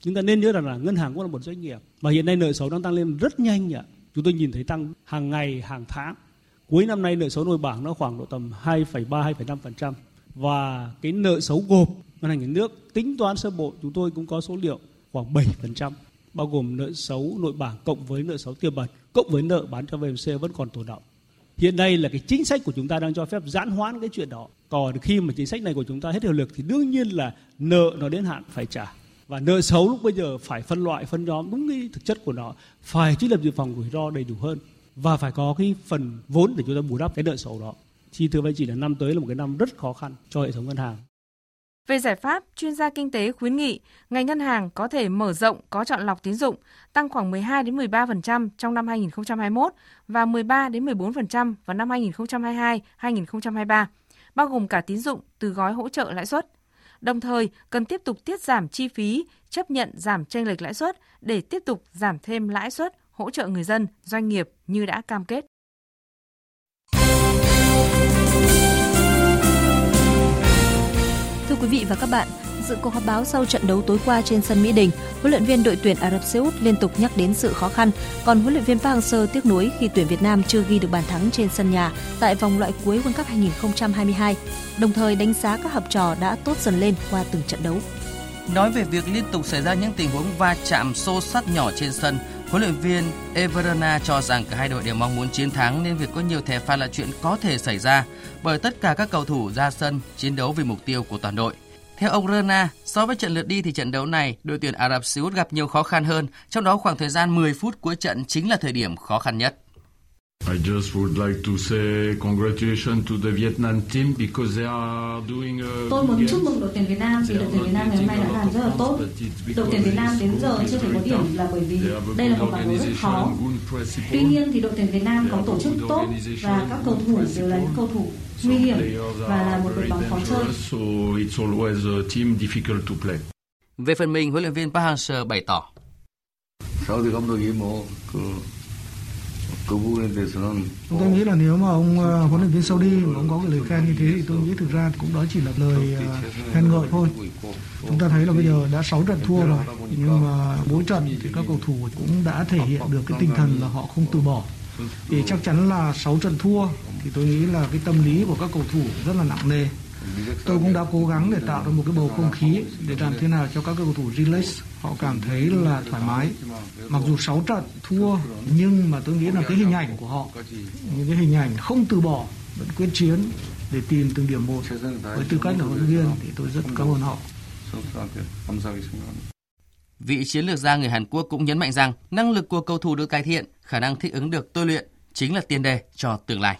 Chúng ta nên nhớ rằng là ngân hàng cũng là một doanh nghiệp và hiện nay nợ xấu đang tăng lên rất nhanh ạ Chúng tôi nhìn thấy tăng hàng ngày, hàng tháng. Cuối năm nay nợ xấu nội bảng nó khoảng độ tầm 2,3 2,5% và cái nợ xấu gộp ngân hàng nhà nước tính toán sơ bộ chúng tôi cũng có số liệu khoảng 7% bao gồm nợ xấu nội bảng cộng với nợ xấu tiềm ẩn cộng với nợ bán cho VMC vẫn còn tồn động. Hiện nay là cái chính sách của chúng ta đang cho phép giãn hoãn cái chuyện đó. Còn khi mà chính sách này của chúng ta hết hiệu lực thì đương nhiên là nợ nó đến hạn phải trả. Và nợ xấu lúc bây giờ phải phân loại, phân nhóm đúng cái thực chất của nó. Phải trích lập dự phòng rủi ro đầy đủ hơn. Và phải có cái phần vốn để chúng ta bù đắp cái nợ xấu đó. Thì thưa với chị là năm tới là một cái năm rất khó khăn cho hệ thống ngân hàng. Về giải pháp, chuyên gia kinh tế khuyến nghị ngành ngân hàng có thể mở rộng có chọn lọc tín dụng, tăng khoảng 12 đến 13% trong năm 2021 và 13 đến 14% vào năm 2022-2023, bao gồm cả tín dụng từ gói hỗ trợ lãi suất. Đồng thời, cần tiếp tục tiết giảm chi phí, chấp nhận giảm chênh lệch lãi suất để tiếp tục giảm thêm lãi suất hỗ trợ người dân, doanh nghiệp như đã cam kết. Quý vị và các bạn, dự cuộc họp báo sau trận đấu tối qua trên sân Mỹ Đình, huấn luyện viên đội tuyển Ả Rập Xê Út liên tục nhắc đến sự khó khăn, còn huấn luyện viên Park Hang-seo tiếc nuối khi tuyển Việt Nam chưa ghi được bàn thắng trên sân nhà tại vòng loại cuối World Cup 2022, đồng thời đánh giá các học trò đã tốt dần lên qua từng trận đấu. Nói về việc liên tục xảy ra những tình huống va chạm xô sát nhỏ trên sân, huấn luyện viên Everona cho rằng cả hai đội đều mong muốn chiến thắng nên việc có nhiều thẻ phạt là chuyện có thể xảy ra bởi tất cả các cầu thủ ra sân chiến đấu vì mục tiêu của toàn đội. Theo ông Rana, so với trận lượt đi thì trận đấu này, đội tuyển Ả Rập Xê Út gặp nhiều khó khăn hơn, trong đó khoảng thời gian 10 phút cuối trận chính là thời điểm khó khăn nhất. I just would like to say congratulations to the Vietnam team because they are doing a Tôi muốn chúc mừng đội tuyển Việt Nam vì đội tuyển Việt Nam ngày hôm nay đã làm rất là tốt. Đội tuyển Việt Nam đến giờ chưa thể có điểm là bởi vì đây là một bảng đấu rất khó. Tuy nhiên thì đội tuyển Việt Nam có tổ chức tốt và các cầu thủ đều là những cầu thủ nguy hiểm và là một đội bóng khó chơi. So it's always a team difficult to play. Về phần mình, huấn luyện viên Park Hang-seo bày tỏ. Sau thì không đội ghim một cố vũ lên từ tôi nghĩ là nếu mà ông ờ, huấn luyện viên Saudi mà ông có cái lời khen như thế thì tôi nghĩ thực ra cũng đó chỉ là lời ờ, khen ngợi thôi. chúng ta thấy là bây giờ đã 6 trận thua rồi nhưng mà mỗi trận thì các cầu thủ cũng đã thể hiện được cái tinh thần là họ không từ bỏ. thì chắc chắn là 6 trận thua thì tôi nghĩ là cái tâm lý của các cầu thủ rất là nặng nề tôi cũng đã cố gắng để tạo ra một cái bầu không khí để làm thế nào cho các cầu thủ relax. Họ cảm thấy là thoải mái. Mặc dù 6 trận thua nhưng mà tôi nghĩ là cái hình ảnh của họ những cái hình ảnh không từ bỏ vẫn quyết chiến để tìm từng điểm một. Với tư cách là huấn luyện viên thì tôi rất cảm ơn họ. Vị chiến lược gia người Hàn Quốc cũng nhấn mạnh rằng năng lực của cầu thủ được cải thiện, khả năng thích ứng được tôi luyện chính là tiền đề cho tương lai.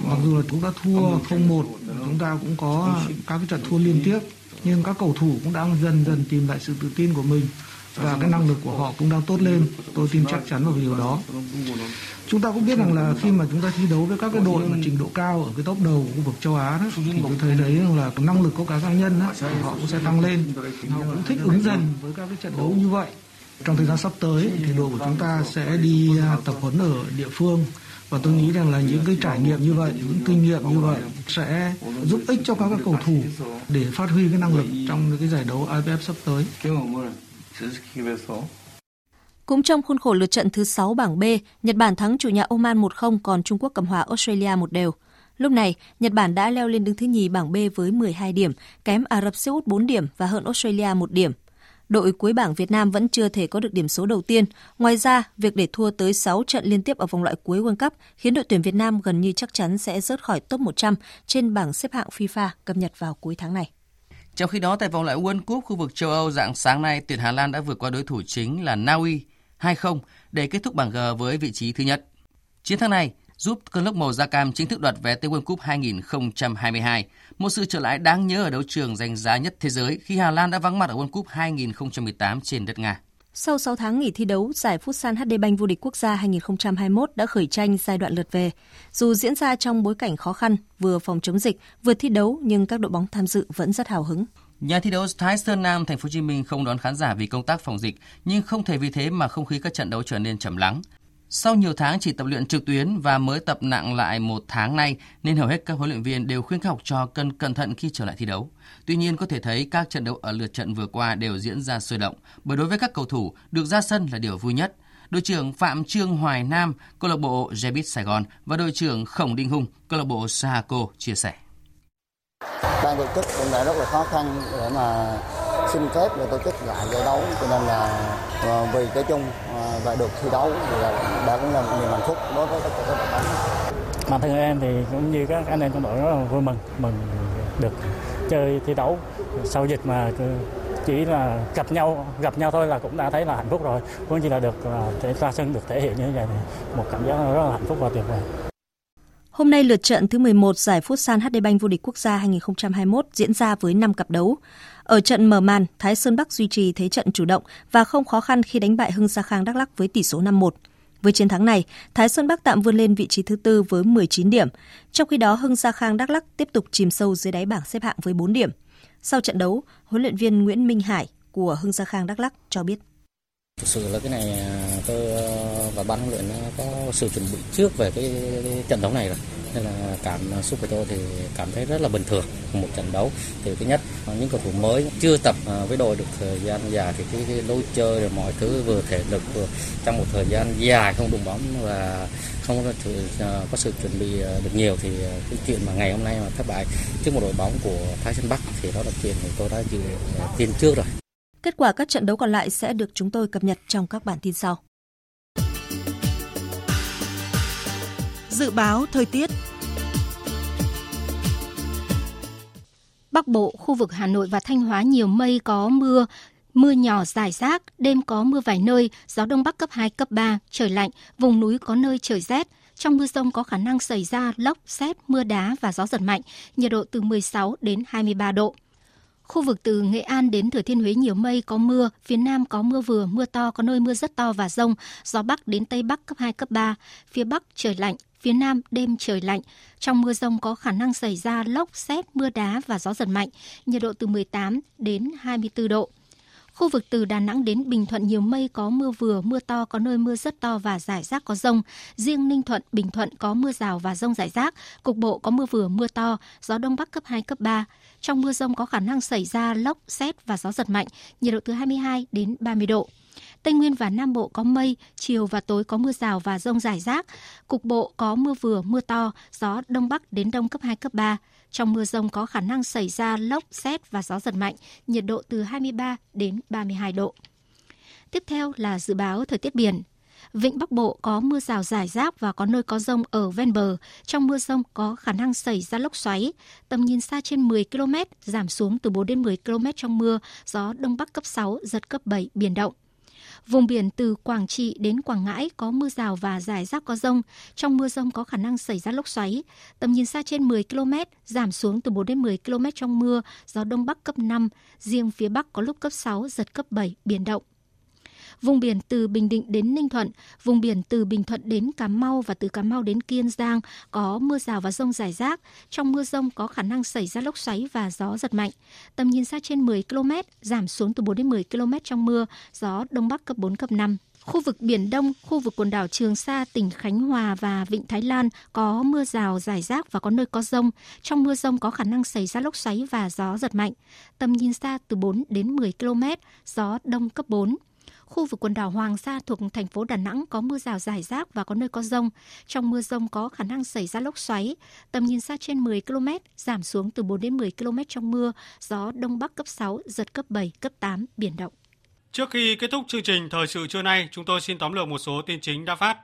Mặc dù là chúng ta thua 0-1, chúng ta cũng có các cái trận thua liên tiếp, nhưng các cầu thủ cũng đang dần dần tìm lại sự tự tin của mình và cái năng lực của họ cũng đang tốt lên. Tôi tin chắc chắn vào điều đó. Chúng ta cũng biết rằng là khi mà chúng ta thi đấu với các cái đội mà trình độ cao ở cái top đầu của khu vực châu Á đó, thì tôi thấy đấy là năng lực của các cá nhân đó, họ cũng sẽ tăng lên. Họ cũng thích ứng dần với các cái trận đấu như vậy. Trong thời gian sắp tới thì đội của chúng ta sẽ đi à, tập huấn ở địa phương và tôi nghĩ rằng là những cái trải nghiệm như vậy những kinh nghiệm như vậy sẽ giúp ích cho các cầu thủ để phát huy cái năng lực trong cái giải đấu AFF sắp tới. Cũng trong khuôn khổ lượt trận thứ 6 bảng B, Nhật Bản thắng chủ nhà Oman 1-0 còn Trung Quốc cầm hòa Australia một đều. Lúc này, Nhật Bản đã leo lên đứng thứ nhì bảng B với 12 điểm, kém Ả Rập Xê Út 4 điểm và hơn Australia 1 điểm đội cuối bảng Việt Nam vẫn chưa thể có được điểm số đầu tiên. Ngoài ra, việc để thua tới 6 trận liên tiếp ở vòng loại cuối World Cup khiến đội tuyển Việt Nam gần như chắc chắn sẽ rớt khỏi top 100 trên bảng xếp hạng FIFA cập nhật vào cuối tháng này. Trong khi đó, tại vòng loại World Cup khu vực châu Âu dạng sáng nay, tuyển Hà Lan đã vượt qua đối thủ chính là Na Uy 2-0 để kết thúc bảng G với vị trí thứ nhất. Chiến thắng này giúp cơn lốc màu da cam chính thức đoạt vé tới World Cup 2022, một sự trở lại đáng nhớ ở đấu trường danh giá nhất thế giới khi Hà Lan đã vắng mặt ở World Cup 2018 trên đất Nga. Sau 6 tháng nghỉ thi đấu, giải Futsal HD Bank vô địch quốc gia 2021 đã khởi tranh giai đoạn lượt về. Dù diễn ra trong bối cảnh khó khăn, vừa phòng chống dịch, vừa thi đấu nhưng các đội bóng tham dự vẫn rất hào hứng. Nhà thi đấu Thái Sơn Nam Thành phố Hồ Chí Minh không đón khán giả vì công tác phòng dịch, nhưng không thể vì thế mà không khí các trận đấu trở nên trầm lắng. Sau nhiều tháng chỉ tập luyện trực tuyến và mới tập nặng lại một tháng nay, nên hầu hết các huấn luyện viên đều khuyên các học trò cần cẩn thận khi trở lại thi đấu. Tuy nhiên có thể thấy các trận đấu ở lượt trận vừa qua đều diễn ra sôi động, bởi đối với các cầu thủ, được ra sân là điều vui nhất. Đội trưởng Phạm Trương Hoài Nam, câu lạc bộ Jebit Sài Gòn và đội trưởng Khổng Đinh Hùng, câu lạc bộ Sahaco chia sẻ. Ban tổ chức cũng đã rất là khó khăn để mà xin phép để tổ chức lại giải đấu cho nên là ờ, vì cái chung và được thi đấu thì là đã cũng là một niềm hạnh phúc đối với tất cả các đội bóng. Bản thân em thì cũng như các anh em trong đội rất là vui mừng mừng được chơi thi đấu sau dịch mà chỉ là gặp nhau gặp nhau thôi là cũng đã thấy là hạnh phúc rồi cũng chỉ là được thể ra sân được thể hiện như vậy một cảm giác rất là hạnh phúc và tuyệt vời Hôm nay lượt trận thứ 11 giải Futsal HD Bank vô địch quốc gia 2021 diễn ra với 5 cặp đấu. Ở trận mở màn, Thái Sơn Bắc duy trì thế trận chủ động và không khó khăn khi đánh bại Hưng Sa Khang Đắk Lắk với tỷ số 5-1. Với chiến thắng này, Thái Sơn Bắc tạm vươn lên vị trí thứ tư với 19 điểm. Trong khi đó, Hưng Sa Khang Đắk Lắk tiếp tục chìm sâu dưới đáy bảng xếp hạng với 4 điểm. Sau trận đấu, huấn luyện viên Nguyễn Minh Hải của Hưng Sa Khang Đắk Lắk cho biết. Thực sự là cái này à, tôi ờ, và ban huấn luyện có sự chuẩn bị trước về cái, cái trận đấu này rồi nên là cảm à, xúc của tôi thì cảm thấy rất là bình thường một trận đấu thì thứ nhất những cầu thủ mới chưa tập à, với đội được thời gian dài thì cái, cái lối chơi rồi mọi thứ vừa thể lực vừa trong một thời gian dài không đụng bóng và không có, sự, có sự chuẩn bị được nhiều thì cái chuyện mà ngày hôm nay mà thất bại trước một đội bóng của Thái Sơn Bắc thì đó là chuyện mà tôi đã dự tiên trước rồi. Kết quả các trận đấu còn lại sẽ được chúng tôi cập nhật trong các bản tin sau. Dự báo thời tiết Bắc Bộ, khu vực Hà Nội và Thanh Hóa nhiều mây có mưa, mưa nhỏ rải rác, đêm có mưa vài nơi, gió đông bắc cấp 2, cấp 3, trời lạnh, vùng núi có nơi trời rét. Trong mưa rông có khả năng xảy ra lốc, xét, mưa đá và gió giật mạnh, nhiệt độ từ 16 đến 23 độ. Khu vực từ Nghệ An đến Thừa Thiên Huế nhiều mây, có mưa, phía Nam có mưa vừa, mưa to, có nơi mưa rất to và rông, gió Bắc đến Tây Bắc cấp 2, cấp 3, phía Bắc trời lạnh, phía Nam đêm trời lạnh. Trong mưa rông có khả năng xảy ra lốc, xét, mưa đá và gió giật mạnh, nhiệt độ từ 18 đến 24 độ. Khu vực từ Đà Nẵng đến Bình Thuận nhiều mây có mưa vừa, mưa to, có nơi mưa rất to và rải rác có rông. Riêng Ninh Thuận, Bình Thuận có mưa rào và rông rải rác. Cục bộ có mưa vừa, mưa to, gió Đông Bắc cấp 2, cấp 3. Trong mưa rông có khả năng xảy ra lốc, xét và gió giật mạnh, nhiệt độ từ 22 đến 30 độ. Tây Nguyên và Nam Bộ có mây, chiều và tối có mưa rào và rông rải rác. Cục bộ có mưa vừa, mưa to, gió Đông Bắc đến Đông cấp 2, cấp 3. Trong mưa rông có khả năng xảy ra lốc, xét và gió giật mạnh, nhiệt độ từ 23 đến 32 độ. Tiếp theo là dự báo thời tiết biển. Vịnh Bắc Bộ có mưa rào rải rác và có nơi có rông ở ven bờ. Trong mưa rông có khả năng xảy ra lốc xoáy. Tầm nhìn xa trên 10 km, giảm xuống từ 4 đến 10 km trong mưa, gió Đông Bắc cấp 6, giật cấp 7, biển động. Vùng biển từ Quảng Trị đến Quảng Ngãi có mưa rào và rải rác có rông. Trong mưa rông có khả năng xảy ra lốc xoáy. Tầm nhìn xa trên 10 km, giảm xuống từ 4 đến 10 km trong mưa, gió Đông Bắc cấp 5. Riêng phía Bắc có lúc cấp 6, giật cấp 7, biển động. Vùng biển từ Bình Định đến Ninh Thuận, vùng biển từ Bình Thuận đến Cà Mau và từ Cà Mau đến Kiên Giang có mưa rào và rông rải rác. Trong mưa rông có khả năng xảy ra lốc xoáy và gió giật mạnh. Tầm nhìn xa trên 10 km, giảm xuống từ 4 đến 10 km trong mưa, gió Đông Bắc cấp 4, cấp 5. Khu vực Biển Đông, khu vực quần đảo Trường Sa, tỉnh Khánh Hòa và Vịnh Thái Lan có mưa rào, rải rác và có nơi có rông. Trong mưa rông có khả năng xảy ra lốc xoáy và gió giật mạnh. Tầm nhìn xa từ 4 đến 10 km, gió Đông cấp 4. Khu vực quần đảo Hoàng Sa thuộc thành phố Đà Nẵng có mưa rào rải rác và có nơi có rông. Trong mưa rông có khả năng xảy ra lốc xoáy. Tầm nhìn xa trên 10 km, giảm xuống từ 4 đến 10 km trong mưa. Gió Đông Bắc cấp 6, giật cấp 7, cấp 8, biển động. Trước khi kết thúc chương trình Thời sự trưa nay, chúng tôi xin tóm lược một số tin chính đã phát.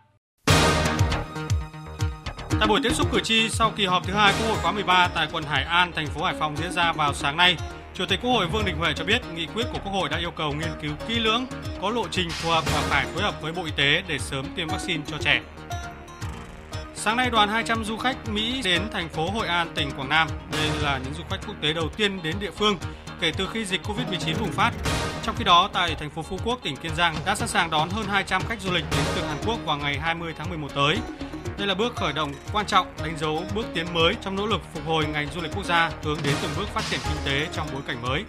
Tại buổi tiếp xúc cử tri sau kỳ họp thứ hai Quốc hội khóa 13 tại quận Hải An, thành phố Hải Phòng diễn ra vào sáng nay, Chủ tịch Quốc hội Vương Đình Huệ cho biết nghị quyết của Quốc hội đã yêu cầu nghiên cứu kỹ lưỡng, có lộ trình phù hợp và phải phối hợp với Bộ Y tế để sớm tiêm vaccine cho trẻ. Sáng nay, đoàn 200 du khách Mỹ đến thành phố Hội An, tỉnh Quảng Nam. Đây là những du khách quốc tế đầu tiên đến địa phương kể từ khi dịch Covid-19 bùng phát. Trong khi đó, tại thành phố Phú Quốc, tỉnh Kiên Giang đã sẵn sàng đón hơn 200 khách du lịch đến từ Hàn Quốc vào ngày 20 tháng 11 tới. Đây là bước khởi động quan trọng đánh dấu bước tiến mới trong nỗ lực phục hồi ngành du lịch quốc gia hướng đến từng bước phát triển kinh tế trong bối cảnh mới.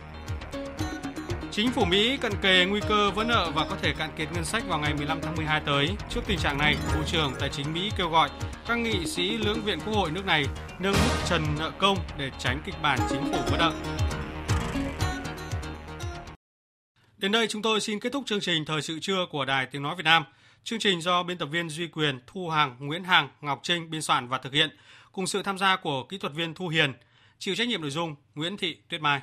Chính phủ Mỹ cận kề nguy cơ vỡ nợ và có thể cạn kiệt ngân sách vào ngày 15 tháng 12 tới. Trước tình trạng này, Bộ trưởng Tài chính Mỹ kêu gọi các nghị sĩ lưỡng viện Quốc hội nước này nâng mức trần nợ công để tránh kịch bản chính phủ vỡ nợ. Đến đây chúng tôi xin kết thúc chương trình Thời sự trưa của Đài Tiếng Nói Việt Nam. Chương trình do biên tập viên Duy Quyền, Thu Hằng, Nguyễn Hằng, Ngọc Trinh biên soạn và thực hiện, cùng sự tham gia của kỹ thuật viên Thu Hiền, chịu trách nhiệm nội dung Nguyễn Thị Tuyết Mai.